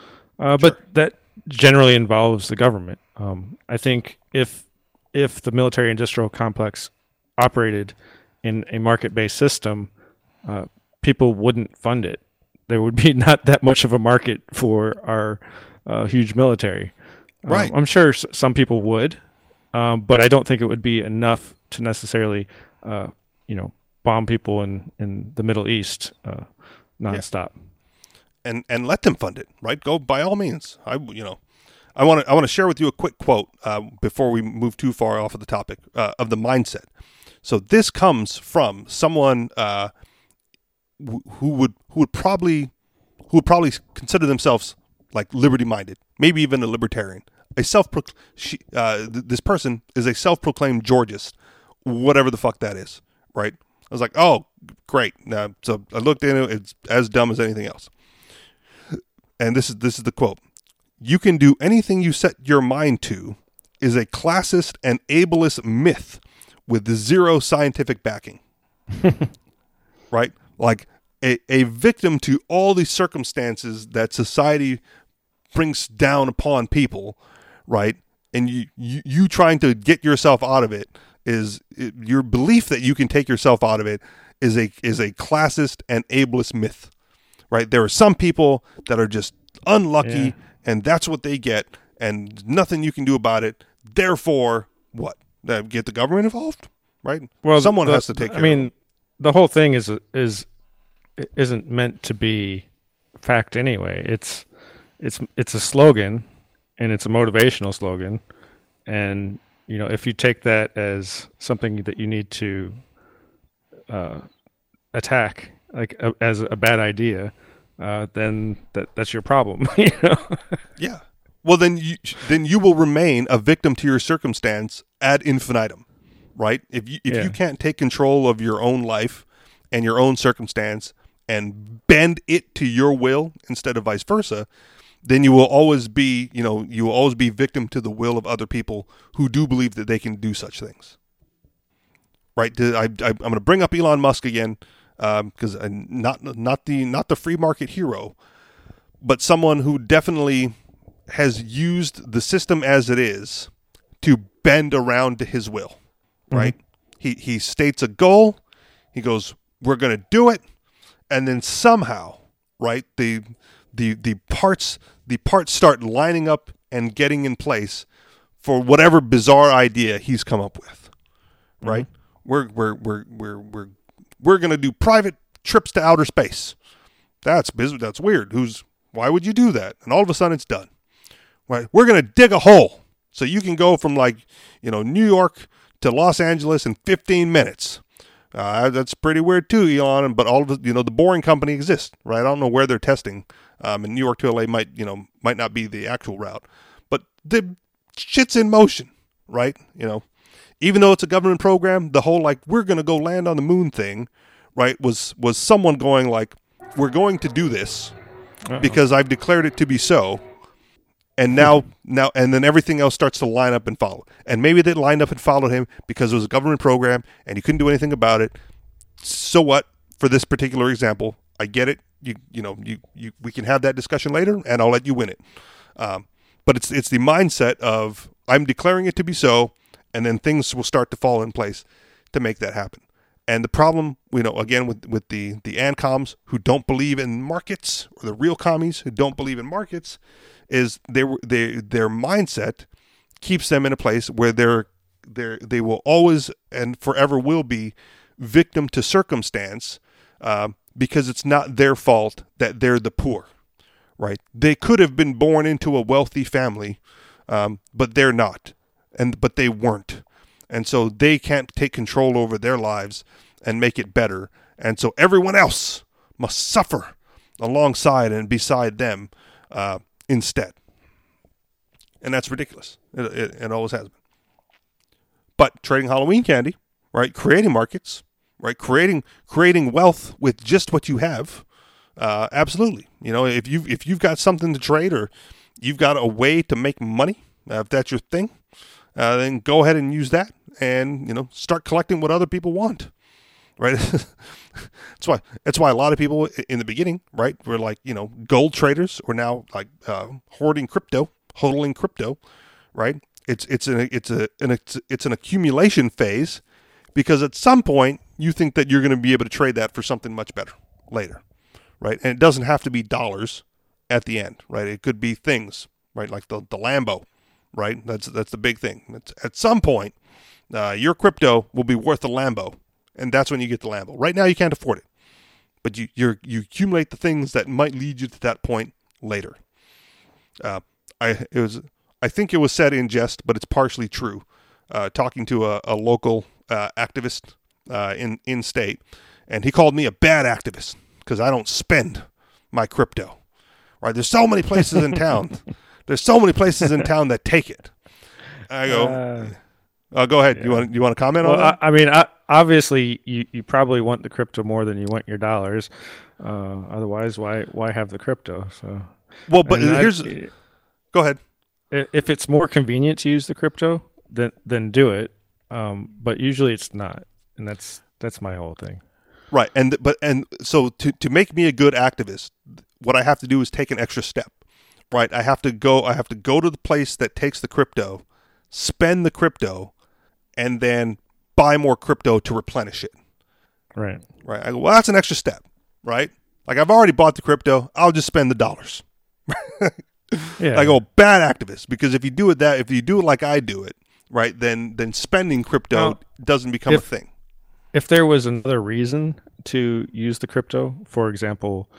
Uh, But that generally involves the government. Um, I think if if the military industrial complex operated in a market based system, uh, people wouldn't fund it. There would be not that much of a market for our uh, huge military. Um, Right. I'm sure s- some people would, um, but I don't think it would be enough to necessarily, uh, you know, bomb people in, in the Middle East uh, nonstop. And and let them fund it. Right, go by all means. I you know, I want to I want to share with you a quick quote uh, before we move too far off of the topic uh, of the mindset. So this comes from someone uh, who would who would probably who would probably consider themselves like liberty minded, maybe even a libertarian. A self uh, th- this person is a self proclaimed Georgist, whatever the fuck that is. Right. I was like, oh, great. Now, so I looked into it. It's as dumb as anything else and this is this is the quote. You can do anything you set your mind to is a classist and ableist myth with zero scientific backing. Right? Like a, a victim to all these circumstances that society brings down upon people right? And you you, you trying to get yourself out of it is it, your belief that you can take yourself out of it is a is a classist and ableist myth right? There are some people that are just unlucky, Yeah. and that's what they get, and nothing you can do about it. Therefore, what? Get the government involved, right? Well, someone the- has to take. I mean, the whole thing is is isn't meant to be fact anyway. It's it's it's a slogan, and it's a motivational slogan, and you know if you take that as something that you need to uh, attack, like a, as a bad idea, uh, then that that's your problem. you know. yeah. Well, then you then you will remain a victim to your circumstance ad infinitum, right? If you if Yeah. you can't take control of your own life and your own circumstance and bend it to your will instead of vice versa, then you will always be, you know, you will always be victim to the will of other people who do believe that they can do such things. Right? I, I, I'm going to bring up Elon Musk again Um, because uh, not not the not the free market hero, but someone who definitely has used the system as it is to bend around to his will. Mm-hmm. Right? He he states a goal. He goes, "We're going to do it," and then somehow, right the the the parts the parts start lining up and getting in place for whatever bizarre idea he's come up with mm-hmm. right we're we're we're we're we're we're going to do private trips to outer space that's biz- that's weird who's why would you do that and all of a sudden it's done right we're going to dig a hole so you can go from like you know New York to Los Angeles in 15 minutes uh, that's pretty weird too, Elon. But all of the, you know, the Boring Company exists, right? I don't know where they're testing. Um, and New York to LA might, you know, might not be the actual route, but the shit's in motion, right? You know, even though it's a government program, the whole like we're gonna go land on the moon thing, right? Was was someone going like, we're going to do this because I've declared it to be so, and now now and then everything else starts to line up and follow. And maybe they lined up and followed him because it was a government program and he couldn't do anything about it. So what? For this particular example, I get it. You you know you, you we can have that discussion later, and I'll let you win it. Um, but it's it's the mindset of I'm declaring it to be so, and then things will start to fall in place to make that happen. And the problem, you know, again with with the the ancoms who don't believe in markets, or the real commies who don't believe in markets, is they they their mindset keeps them in a place where they're they they will always and forever will be victim to circumstance uh, because it's not their fault that they're the poor, right? They could have been born into a wealthy family, um, but they're not, and but they weren't, and so they can't take control over their lives and make it better, and so everyone else must suffer alongside and beside them uh, instead, and that's ridiculous. It, it, it always has been. But trading Halloween candy right? Creating markets, right? Creating creating wealth with just what you have. Uh, absolutely. You know, if you if you've got something to trade or you've got a way to make money, uh, if that's your thing, uh, then go ahead and use that, and you know, start collecting what other people want. Right. that's why. That's why a lot of people in the beginning, right, were like you know gold traders, or now like uh, hoarding crypto, hodling crypto, right? It's it's an it's a an it's, it's an accumulation phase because at some point you think that you're going to be able to trade that for something much better later, right? And it doesn't have to be dollars at the end, right? It could be things, right? Like the the Lambo, right? That's that's the big thing. It's, at some point, uh, your crypto will be worth a Lambo, and that's when you get the Lambo. Right now, you can't afford it, but you you you accumulate the things that might lead you to that point later. Uh, I it was I think it was said in jest, but it's partially true. Uh, talking to a, a local uh, activist uh, in in state, and he called me a bad activist because I don't spend my crypto. Right? There's so many places in town. There's so many places in town that take it. I go. Uh, go ahead. Yeah. You want you want to comment well, on that? I, I mean, I, obviously, you, you probably want the crypto more than you want your dollars. Uh, otherwise, why why have the crypto? So well, but here's. I, go ahead if it's more convenient to use the crypto, then then do it. Um, but usually it's not, and that's that's my whole thing. Right, and but and so to to make me a good activist, what I have to do is take an extra step. Right, I have to go. I have to go to the place that takes the crypto, spend the crypto, and then buy more crypto to replenish it. Right. Right. I go, well, that's an extra step. Right. Like I've already bought the crypto. I'll just spend the dollars. Yeah. I go oh, bad activist because if you do it that if you do it like I do it, right, then then spending crypto well, doesn't become if, a thing. If there was another reason to use the crypto, for example,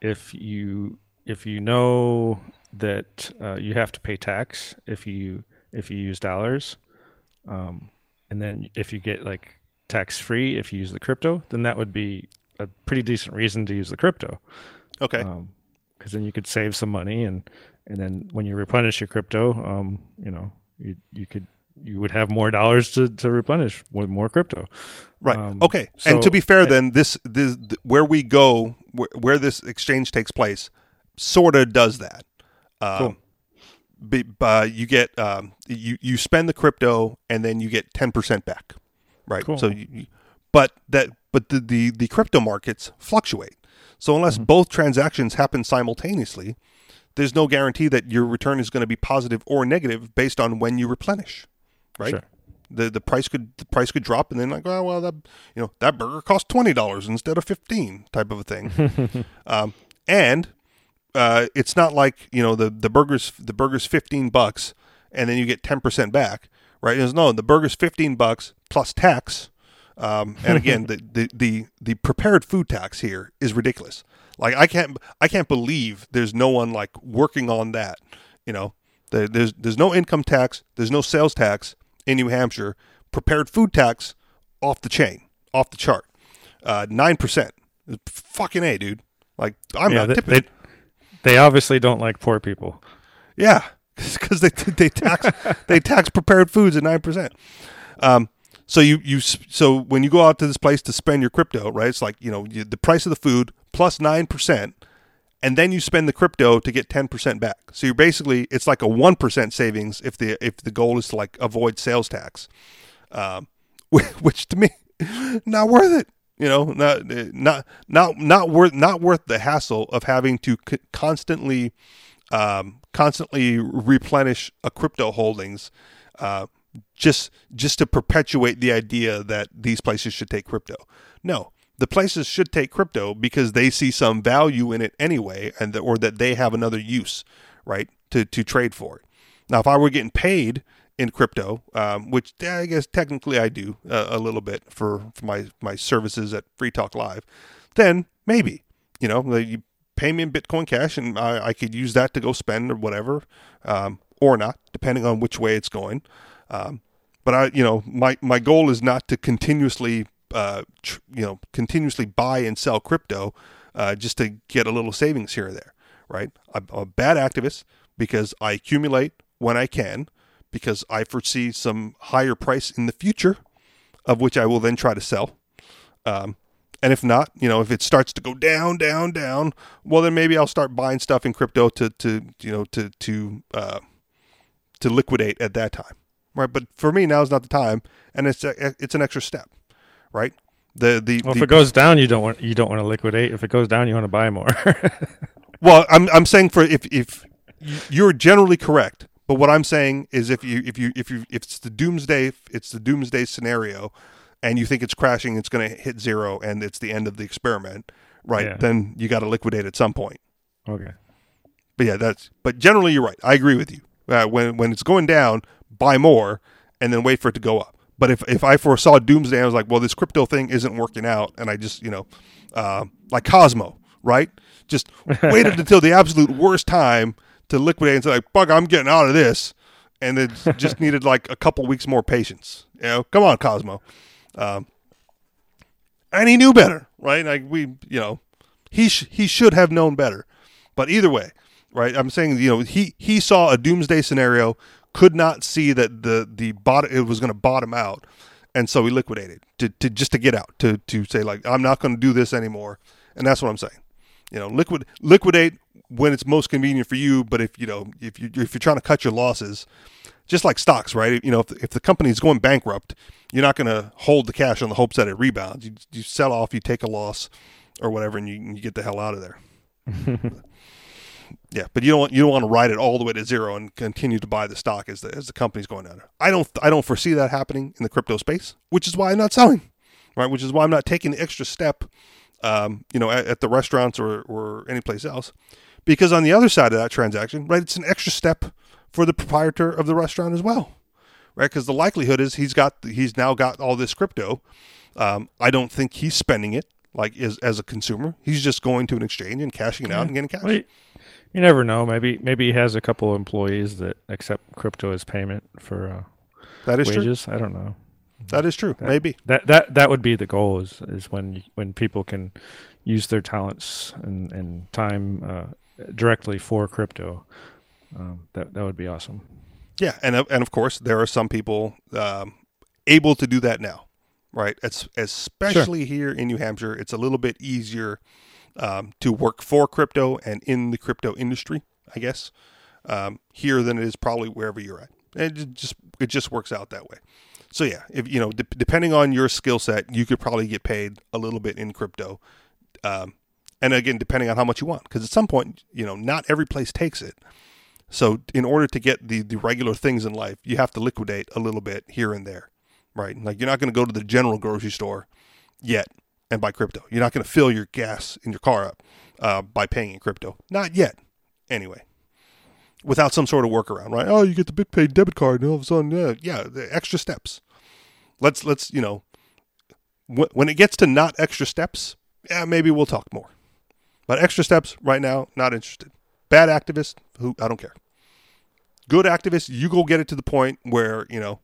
if you if you know that uh, you have to pay tax if you if you use dollars, um, and then if you get like tax free if you use the crypto, then that would be a pretty decent reason to use the crypto. Okay. Um, because then you could save some money and and then when you replenish your crypto, um, you know, you you could you would have more dollars to, to replenish with more crypto. Right. Um, okay. So, and to be fair, then this this where we go where, where this exchange takes place, sort of does that. Um, cool. Be, uh, you get um, you you spend the crypto and then you get ten percent back, right? Cool. So, you, but that but the, the the crypto markets fluctuate. So unless mm-hmm. both transactions happen simultaneously, there's no guarantee that your return is going to be positive or negative based on when you replenish, right? Sure. The the price could the price could drop and then like oh well that you know that burger cost twenty dollars instead of fifteen type of a thing, um, and uh, it's not like you know the the burgers the burgers fifteen bucks and then you get ten percent back, right? It's, no, the burger's fifteen bucks plus tax, um, and again the, the the the prepared food tax here is ridiculous. Like I can't I can't believe there's no one like working on that. You know, there's there's no income tax, there's no sales tax in New Hampshire. Prepared food tax off the chain, off the chart. Uh, nine percent. Fucking a, dude. Like I'm yeah, not tipping. They, they obviously don't like poor people. Yeah, because they they tax they tax prepared foods at nine percent. Um, so you you so when you go out to this place to spend your crypto, right? It's like you know you, the price of the food plus 9%, and then you spend the crypto to get 10% back. So you're basically, it's like a 1% savings if the, if the goal is to like avoid sales tax, um, which to me, not worth it. You know, not not not not worth not worth the hassle of having to c- constantly um, constantly replenish a crypto holdings uh, just just to perpetuate the idea that these places should take crypto. No, the places should take crypto because they see some value in it anyway, and or that they have another use, right, to to trade for it. Now, if I were getting paid in crypto, um, which I guess technically I do uh, a little bit for, for my my services at Free Talk Live, then maybe you know you pay me in Bitcoin Cash, and I, I could use that to go spend or whatever, um, or not, depending on which way it's going. Um, but I, you know, my my goal is not to continuously uh, tr- you know continuously buy and sell crypto uh, just to get a little savings here or there, right? I'm a bad activist because I accumulate when I can because I foresee some higher price in the future. of which I will then try to sell. Um, and if not, you know, if it starts to go down, down, down, well, then maybe I'll start buying stuff in crypto to, to you know, to to uh, to liquidate at that time, right? But for me, now is not the time, and it's a, it's an extra step, right? The the, Well, the if it goes down, you don't want you don't want to liquidate. If it goes down, you want to buy more. Well, I'm I'm saying for if if you're generally correct, but what I'm saying is if you if you if you if it's the doomsday it's the doomsday scenario, and you think it's crashing, it's going to hit zero, and it's the end of the experiment, right? Yeah. Then you got to liquidate at some point. okay. But yeah, that's but generally you're right. I agree with you. Uh, when when it's going down, buy more, and then wait for it to go up. But if if I foresaw doomsday, I was like, well, this crypto thing isn't working out, and I just you know, uh, like Cosmo, right? Just waited until the absolute worst time to liquidate and say, like, fuck, I'm getting out of this, and it just needed like a couple weeks more patience. You know, come on, Cosmo. Um, and he knew better, right? Like we, you know, he sh- he should have known better. But either way, right? I'm saying, you know, he he saw a doomsday scenario, could not see that the the bot it was going to bottom out, and so he liquidated to, to just to get out to to say like I'm not going to do this anymore, and that's what I'm saying. You know, liquid liquidate when it's most convenient for you. But if you know if you if you're trying to cut your losses, just like stocks, right? You know, if, if the company is going bankrupt, you're not going to hold the cash on the hopes that it rebounds. You, you sell off, you take a loss, or whatever, and you, you get the hell out of there. yeah, but you don't want you don't want to ride it all the way to zero and continue to buy the stock as the as the company's going down. I don't I don't foresee that happening in the crypto space, which is why I'm not selling, right? Which is why I'm not taking the extra step, um, you know, at, at the restaurants or or any place else, because on the other side of that transaction, right, it's an extra step for the proprietor of the restaurant as well, right? Because the likelihood is he's got he's now got all this crypto. Um, I don't think he's spending it like as as a consumer. He's just going to an exchange and cashing it out and getting cash. Well, you, you never know. Maybe maybe he has a couple of employees that accept crypto as payment for uh, That is true. I don't know. That is true. Maybe. That that that would be the goal. Is is when when people can use their talents and and time uh, directly for crypto. Um, that that would be awesome. Yeah, and of- and of course there are some people um, able to do that now, right? It's especially here in New Hampshire, it's a little bit easier um, to work for crypto and in the crypto industry, I guess, um, here than it is probably wherever you're at. It just it just works out that way. So yeah, if you know, de- depending on your skill set, you could probably get paid a little bit in crypto. Um, and again, depending on how much you want, because at some point, you know, not every place takes it. So in order to get the the regular things in life, you have to liquidate a little bit here and there, right? Like you're not going to go to the general grocery store yet and buy crypto. You're not going to fill your gas in your car up uh, by paying in crypto. Not yet, anyway. Without some sort of workaround, right? Oh, you get the BitPay debit card, and all of a sudden, yeah, yeah, the extra steps. Let's let's you know, wh- when it gets to not extra steps, yeah, maybe we'll talk more. But extra steps right now, not interested. Bad activist, who I don't care. Good activist, you go get it to the point where you know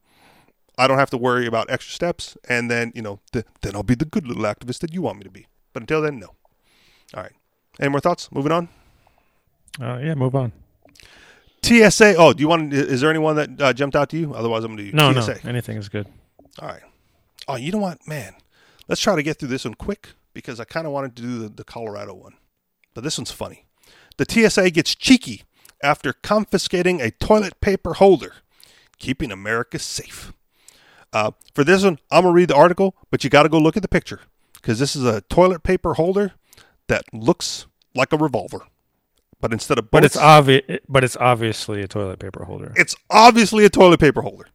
I don't have to worry about extra steps, and then you know th- then I'll be the good little activist that you want me to be. But until then, no. All right. Any more thoughts? Moving on. Uh, yeah, move on. TSA. Oh, do you want? Is there anyone that uh, jumped out to you? Otherwise, I'm going to do No, TSA. no, anything is good. All right. Oh, you know what, man? Let's try to get through this one quick because I kind of wanted to do the, the Colorado one. But this one's funny. The TSA gets cheeky after confiscating a toilet paper holder, keeping America safe. Uh, for this one, I'm going to read the article, but you got to go look at the picture because this is a toilet paper holder that looks like a revolver. But instead of But it's obvious. But it's obviously a toilet paper holder. it's obviously a toilet paper holder.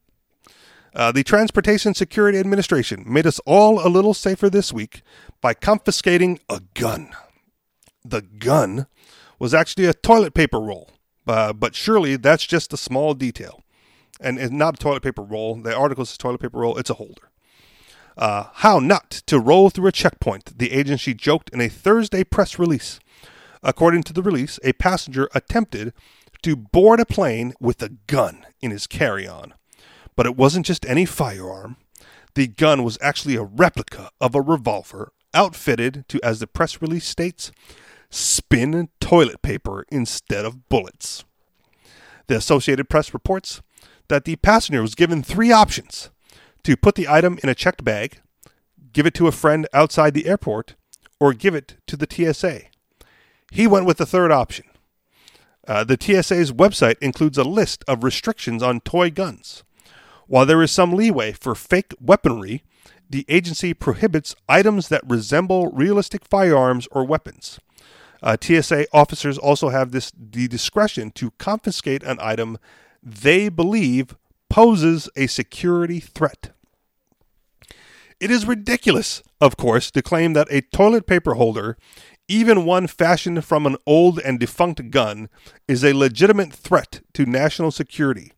Uh, the Transportation Security Administration made us all a little safer this week by confiscating a gun. The gun was actually a toilet paper roll, uh, but surely that's just a small detail. And it's not a toilet paper roll. The article says toilet paper roll, it's a holder. Uh, how not to roll through a checkpoint, the agency joked in a Thursday press release. According to the release, a passenger attempted to board a plane with a gun in his carry on. But it wasn't just any firearm. The gun was actually a replica of a revolver outfitted to, as the press release states, spin toilet paper instead of bullets. The Associated Press reports that the passenger was given three options to put the item in a checked bag, give it to a friend outside the airport, or give it to the TSA. He went with the third option. Uh, the TSA's website includes a list of restrictions on toy guns. While there is some leeway for fake weaponry, the agency prohibits items that resemble realistic firearms or weapons. Uh, TSA officers also have this the discretion to confiscate an item they believe poses a security threat. It is ridiculous, of course, to claim that a toilet paper holder, even one fashioned from an old and defunct gun, is a legitimate threat to national security.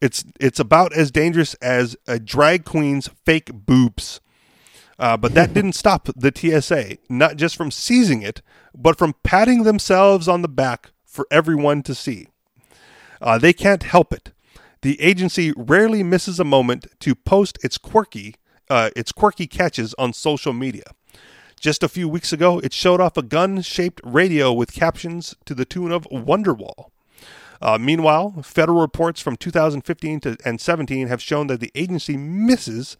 It's it's about as dangerous as a drag queen's fake boobs. Uh, but that didn't stop the TSA, not just from seizing it, but from patting themselves on the back for everyone to see. Uh, they can't help it. The agency rarely misses a moment to post its quirky, uh, its quirky catches on social media. Just a few weeks ago, it showed off a gun-shaped radio with captions to the tune of Wonderwall. Uh, meanwhile, federal reports from 2015 to, and 17 have shown that the agency misses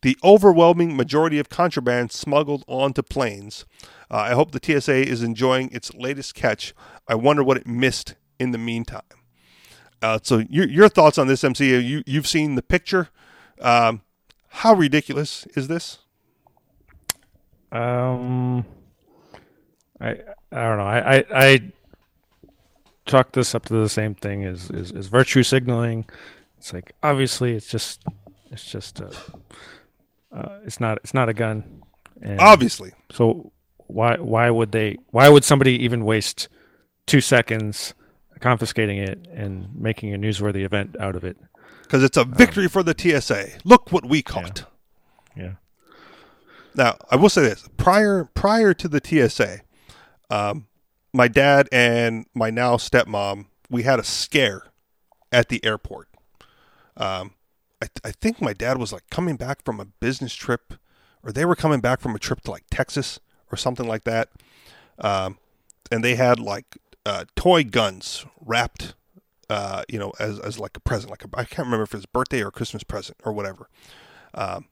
the overwhelming majority of contraband smuggled onto planes. Uh, I hope the TSA is enjoying its latest catch. I wonder what it missed in the meantime. Uh, so, your, your thoughts on this, MC? You you've seen the picture. Um, how ridiculous is this? Um, I I don't know. I I, I chalk this up to the same thing as, is, as virtue signaling. It's like obviously it's just it's just a, uh, it's not it's not a gun. And Obviously. So why why would they why would somebody even waste two seconds confiscating it and making a newsworthy event out of it? Because it's a victory um, for the TSA. Look what we caught. Yeah. yeah. Now I will say this: prior prior to the TSA, um, my dad and my now stepmom we had a scare at the airport. Um, I, th- I think my dad was like coming back from a business trip, or they were coming back from a trip to like Texas or something like that. Um, and they had like uh, toy guns wrapped, uh, you know, as, as like a present. Like I can't remember if it was birthday or Christmas present or whatever. Um,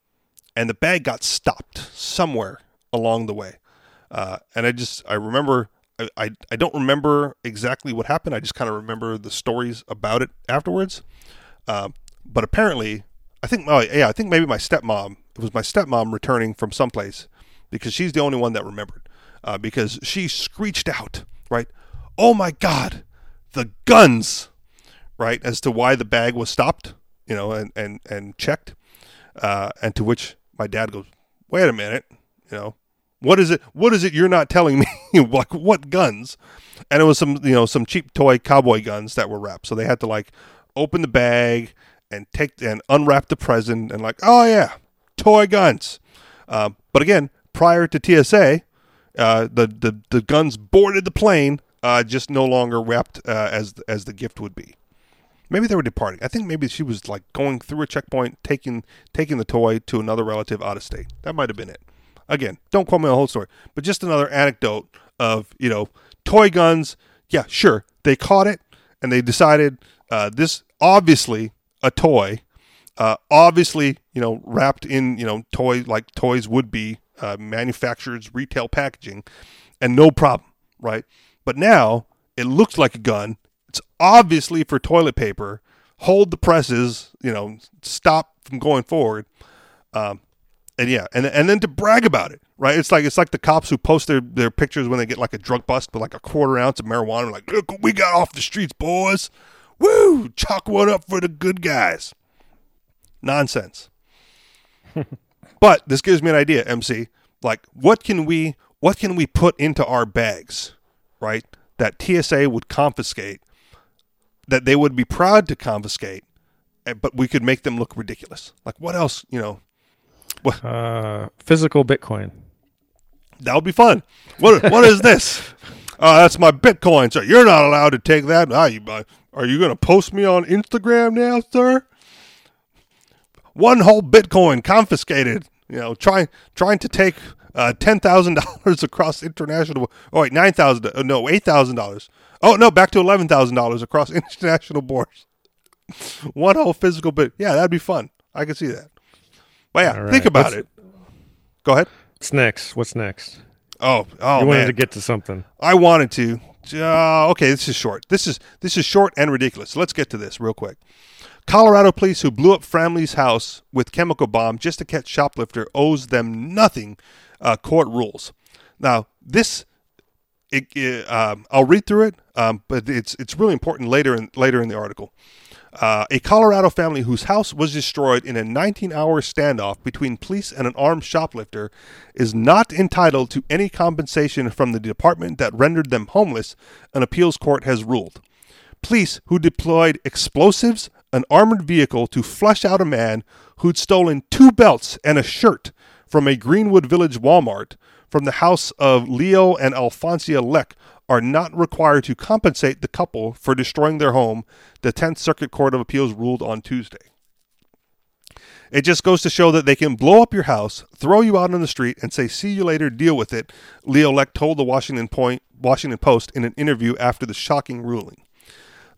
and the bag got stopped somewhere along the way. Uh, and I just I remember I, I, I don't remember exactly what happened. I just kind of remember the stories about it afterwards. Um, but apparently, I think, oh, yeah, I think maybe my stepmom, it was my stepmom returning from someplace because she's the only one that remembered. Uh, because she screeched out, right? Oh my God, the guns, right? As to why the bag was stopped, you know, and, and, and checked. Uh, and to which my dad goes, wait a minute, you know, what is it? What is it you're not telling me? like what guns? And it was some, you know, some cheap toy cowboy guns that were wrapped. So they had to like open the bag and take and unwrap the present and like, oh yeah, toy guns. Uh, but again, prior to TSA, uh, the, the the guns boarded the plane, uh, just no longer wrapped uh, as as the gift would be. Maybe they were departing. I think maybe she was like going through a checkpoint, taking taking the toy to another relative out of state. That might have been it. Again, don't quote me on the whole story, but just another anecdote of you know toy guns. Yeah, sure, they caught it and they decided uh, this obviously a toy, uh, obviously you know wrapped in you know toy like toys would be uh, manufacturers retail packaging, and no problem, right? But now it looks like a gun. It's obviously for toilet paper. Hold the presses, you know, stop from going forward. Um, and yeah, and and then to brag about it, right? It's like it's like the cops who post their, their pictures when they get like a drug bust with like a quarter ounce of marijuana, like look we got off the streets, boys. Woo! Chalk one up for the good guys. Nonsense. but this gives me an idea, MC. Like, what can we what can we put into our bags, right? That TSA would confiscate, that they would be proud to confiscate, eh, but we could make them look ridiculous. Like, what else, you know? What? Uh, physical Bitcoin. That would be fun. What what is this? Uh, that's my Bitcoin, sir. You're not allowed to take that. Ah, you, uh, are you going to post me on Instagram now, sir? One whole Bitcoin confiscated. You know, trying trying to take uh, ten thousand dollars across international. Oh wait, nine thousand. Uh, no, eight thousand dollars. Oh no, back to eleven thousand dollars across international borders. One whole physical bit. Yeah, that'd be fun. I could see that. But yeah, right. think about What's- it. Go ahead. What's next? What's next? Oh, oh you wanted man. to get to something. I wanted to. Uh, okay, this is short. This is this is short and ridiculous. Let's get to this real quick. Colorado police who blew up family's house with chemical bomb just to catch shoplifter owes them nothing. Uh, court rules. Now this, it, it, um, I'll read through it, um, but it's it's really important later in later in the article. Uh, a Colorado family whose house was destroyed in a 19 hour standoff between police and an armed shoplifter is not entitled to any compensation from the department that rendered them homeless, an appeals court has ruled. Police who deployed explosives, an armored vehicle to flush out a man who'd stolen two belts and a shirt from a Greenwood Village Walmart from the house of Leo and Alfonsia Lech are not required to compensate the couple for destroying their home, the 10th Circuit Court of Appeals ruled on Tuesday. It just goes to show that they can blow up your house, throw you out on the street, and say, see you later, deal with it, Leo Lech told the Washington, Point, Washington Post in an interview after the shocking ruling.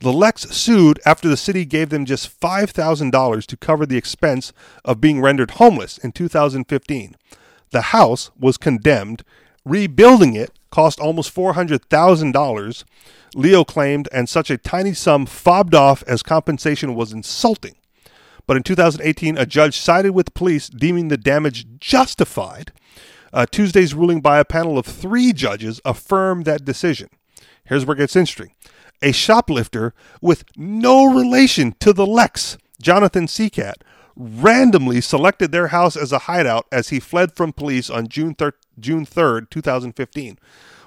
The Lechs sued after the city gave them just $5,000 to cover the expense of being rendered homeless in 2015. The house was condemned. Rebuilding it cost almost $400,000, Leo claimed, and such a tiny sum fobbed off as compensation was insulting. But in 2018, a judge sided with police, deeming the damage justified. Uh, Tuesday's ruling by a panel of three judges affirmed that decision. Here's where it gets interesting. A shoplifter with no relation to the Lechs, Jonathan Seacat, randomly selected their house as a hideout as he fled from police on June, thir- June 3rd, 2015.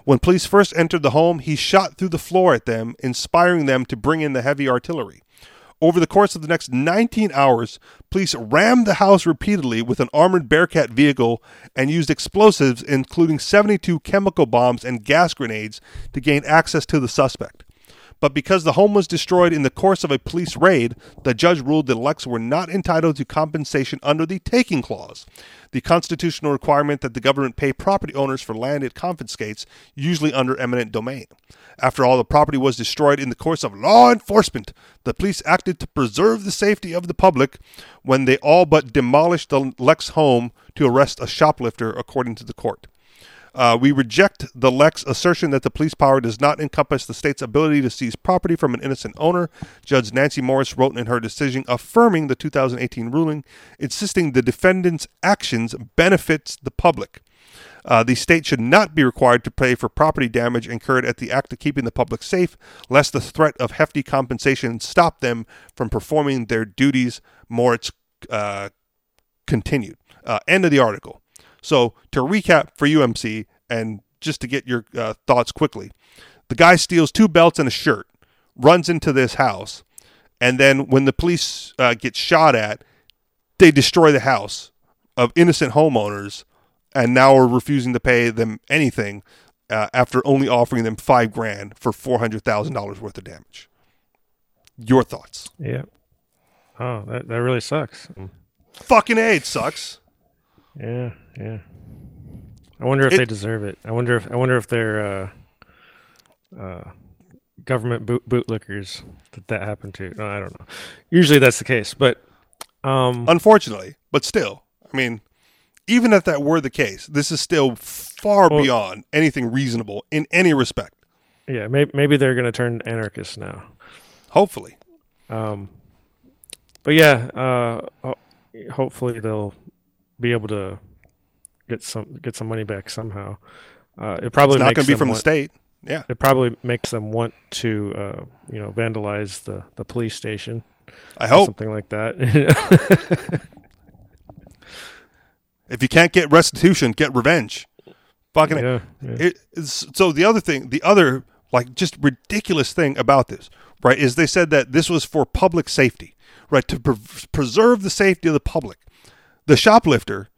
When police first entered the home, he shot through the floor at them, inspiring them to bring in the heavy artillery. Over the course of the next 19 hours, police rammed the house repeatedly with an armored Bearcat vehicle and used explosives, including 72 chemical bombs and gas grenades, to gain access to the suspect. But because the home was destroyed in the course of a police raid, the judge ruled that Lechs were not entitled to compensation under the taking clause, the constitutional requirement that the government pay property owners for land it confiscates, usually under eminent domain. After all, the property was destroyed in the course of law enforcement. The police acted to preserve the safety of the public when they all but demolished the Lechs home to arrest a shoplifter, according to the court. Uh, we reject the Lechs assertion that the police power does not encompass the state's ability to seize property from an innocent owner. Judge Nancy Moritz wrote in her decision affirming the 2018 ruling, insisting the defendant's actions benefits the public. Uh, the state should not be required to pay for property damage incurred at the act of keeping the public safe, lest the threat of hefty compensation stop them from performing their duties. Moritz uh, continued. Uh, end of the article. So to recap for UMC and just to get your uh, thoughts quickly, the guy steals two belts and a shirt, runs into this house, and then when the police uh, get shot at, they destroy the house of innocent homeowners, and now are refusing to pay them anything uh, after only offering them five grand for four hundred thousand dollars worth of damage. Your thoughts? Yeah. Oh, that that really sucks. Fucking A, it sucks. Yeah, yeah. I wonder if It- they deserve it. I wonder if I wonder if they're uh, uh, government boot bootlickers that that happened to. No, I don't know. Usually that's the case, but um, Unfortunately, but still, I mean, even if that were the case, this is still far Well- beyond anything reasonable in any respect. yeah, maybe maybe they're going to turn anarchists now. Hopefully, Um, but yeah, uh, hopefully they'll be able to get some get some money back somehow. Uh, it probably it's not going to be from the state. Yeah, It probably makes them want to, uh, you know, vandalize the, the police station, I hope. something like that. If you can't get restitution, get revenge. Fucking yeah, yeah. It, so the other thing, the other like just ridiculous thing about this, right, is they said that this was for public safety, right, to pre- preserve the safety of the public. The shoplifter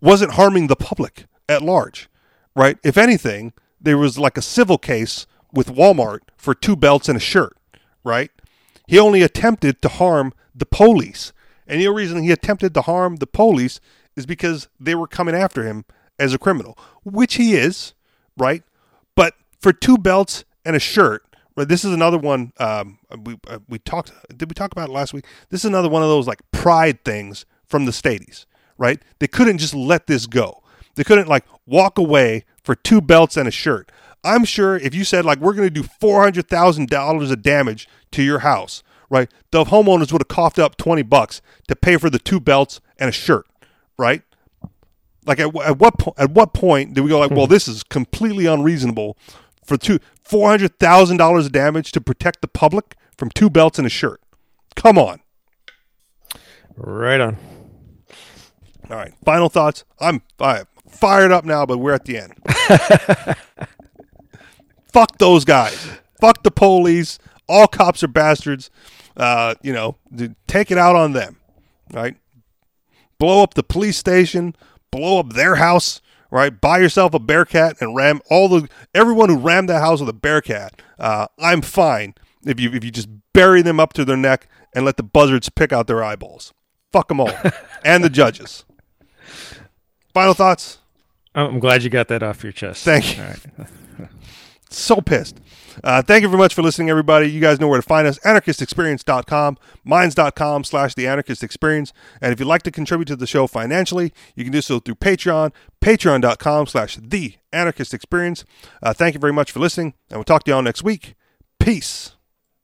wasn't harming the public at large, right? If anything, there was like a civil case with Walmart for two belts and a shirt, right? He only attempted to harm the police. And the only reason he attempted to harm the police is because they were coming after him as a criminal, which he is, right? But for two belts and a shirt, right? This is another one. Um, we uh, we talked. Did we talk about it last week? This is another one of those like pride things from the Stadies, right? They couldn't just let this go. They couldn't like walk away for two belts and a shirt. I'm sure if you said like we're going to do four hundred thousand dollars of damage to your house, right? The homeowners would have coughed up twenty bucks to pay for the two belts and a shirt, right? Like at, at what po- at what point did we go like, well, hmm. this is completely unreasonable for two four hundred thousand dollars of damage to protect the public from two belts and a shirt? Come on. Right on. All right. Final thoughts. I'm I, fired up now, but we're at the end. Fuck those guys. Fuck the police. All cops are bastards. Uh, you know, take it out on them. Right? Blow up the police station. Blow up their house. Right? Buy yourself a Bearcat and ram all the everyone who rammed that house with a Bearcat. Uh, I'm fine if you if you just bury them up to their neck and let the buzzards pick out their eyeballs. Fuck them all, and the judges. Final thoughts. I'm glad you got that off your chest. Thank you. All right. So pissed. Uh, thank you very much for listening, everybody. You guys know where to find us. Anarchistexperience.com, minds.com slash the anarchist experience. And if you'd like to contribute to the show financially, you can do so through Patreon, patreon.com slash the anarchist experience. Uh, thank you very much for listening, and we'll talk to y'all next week. Peace.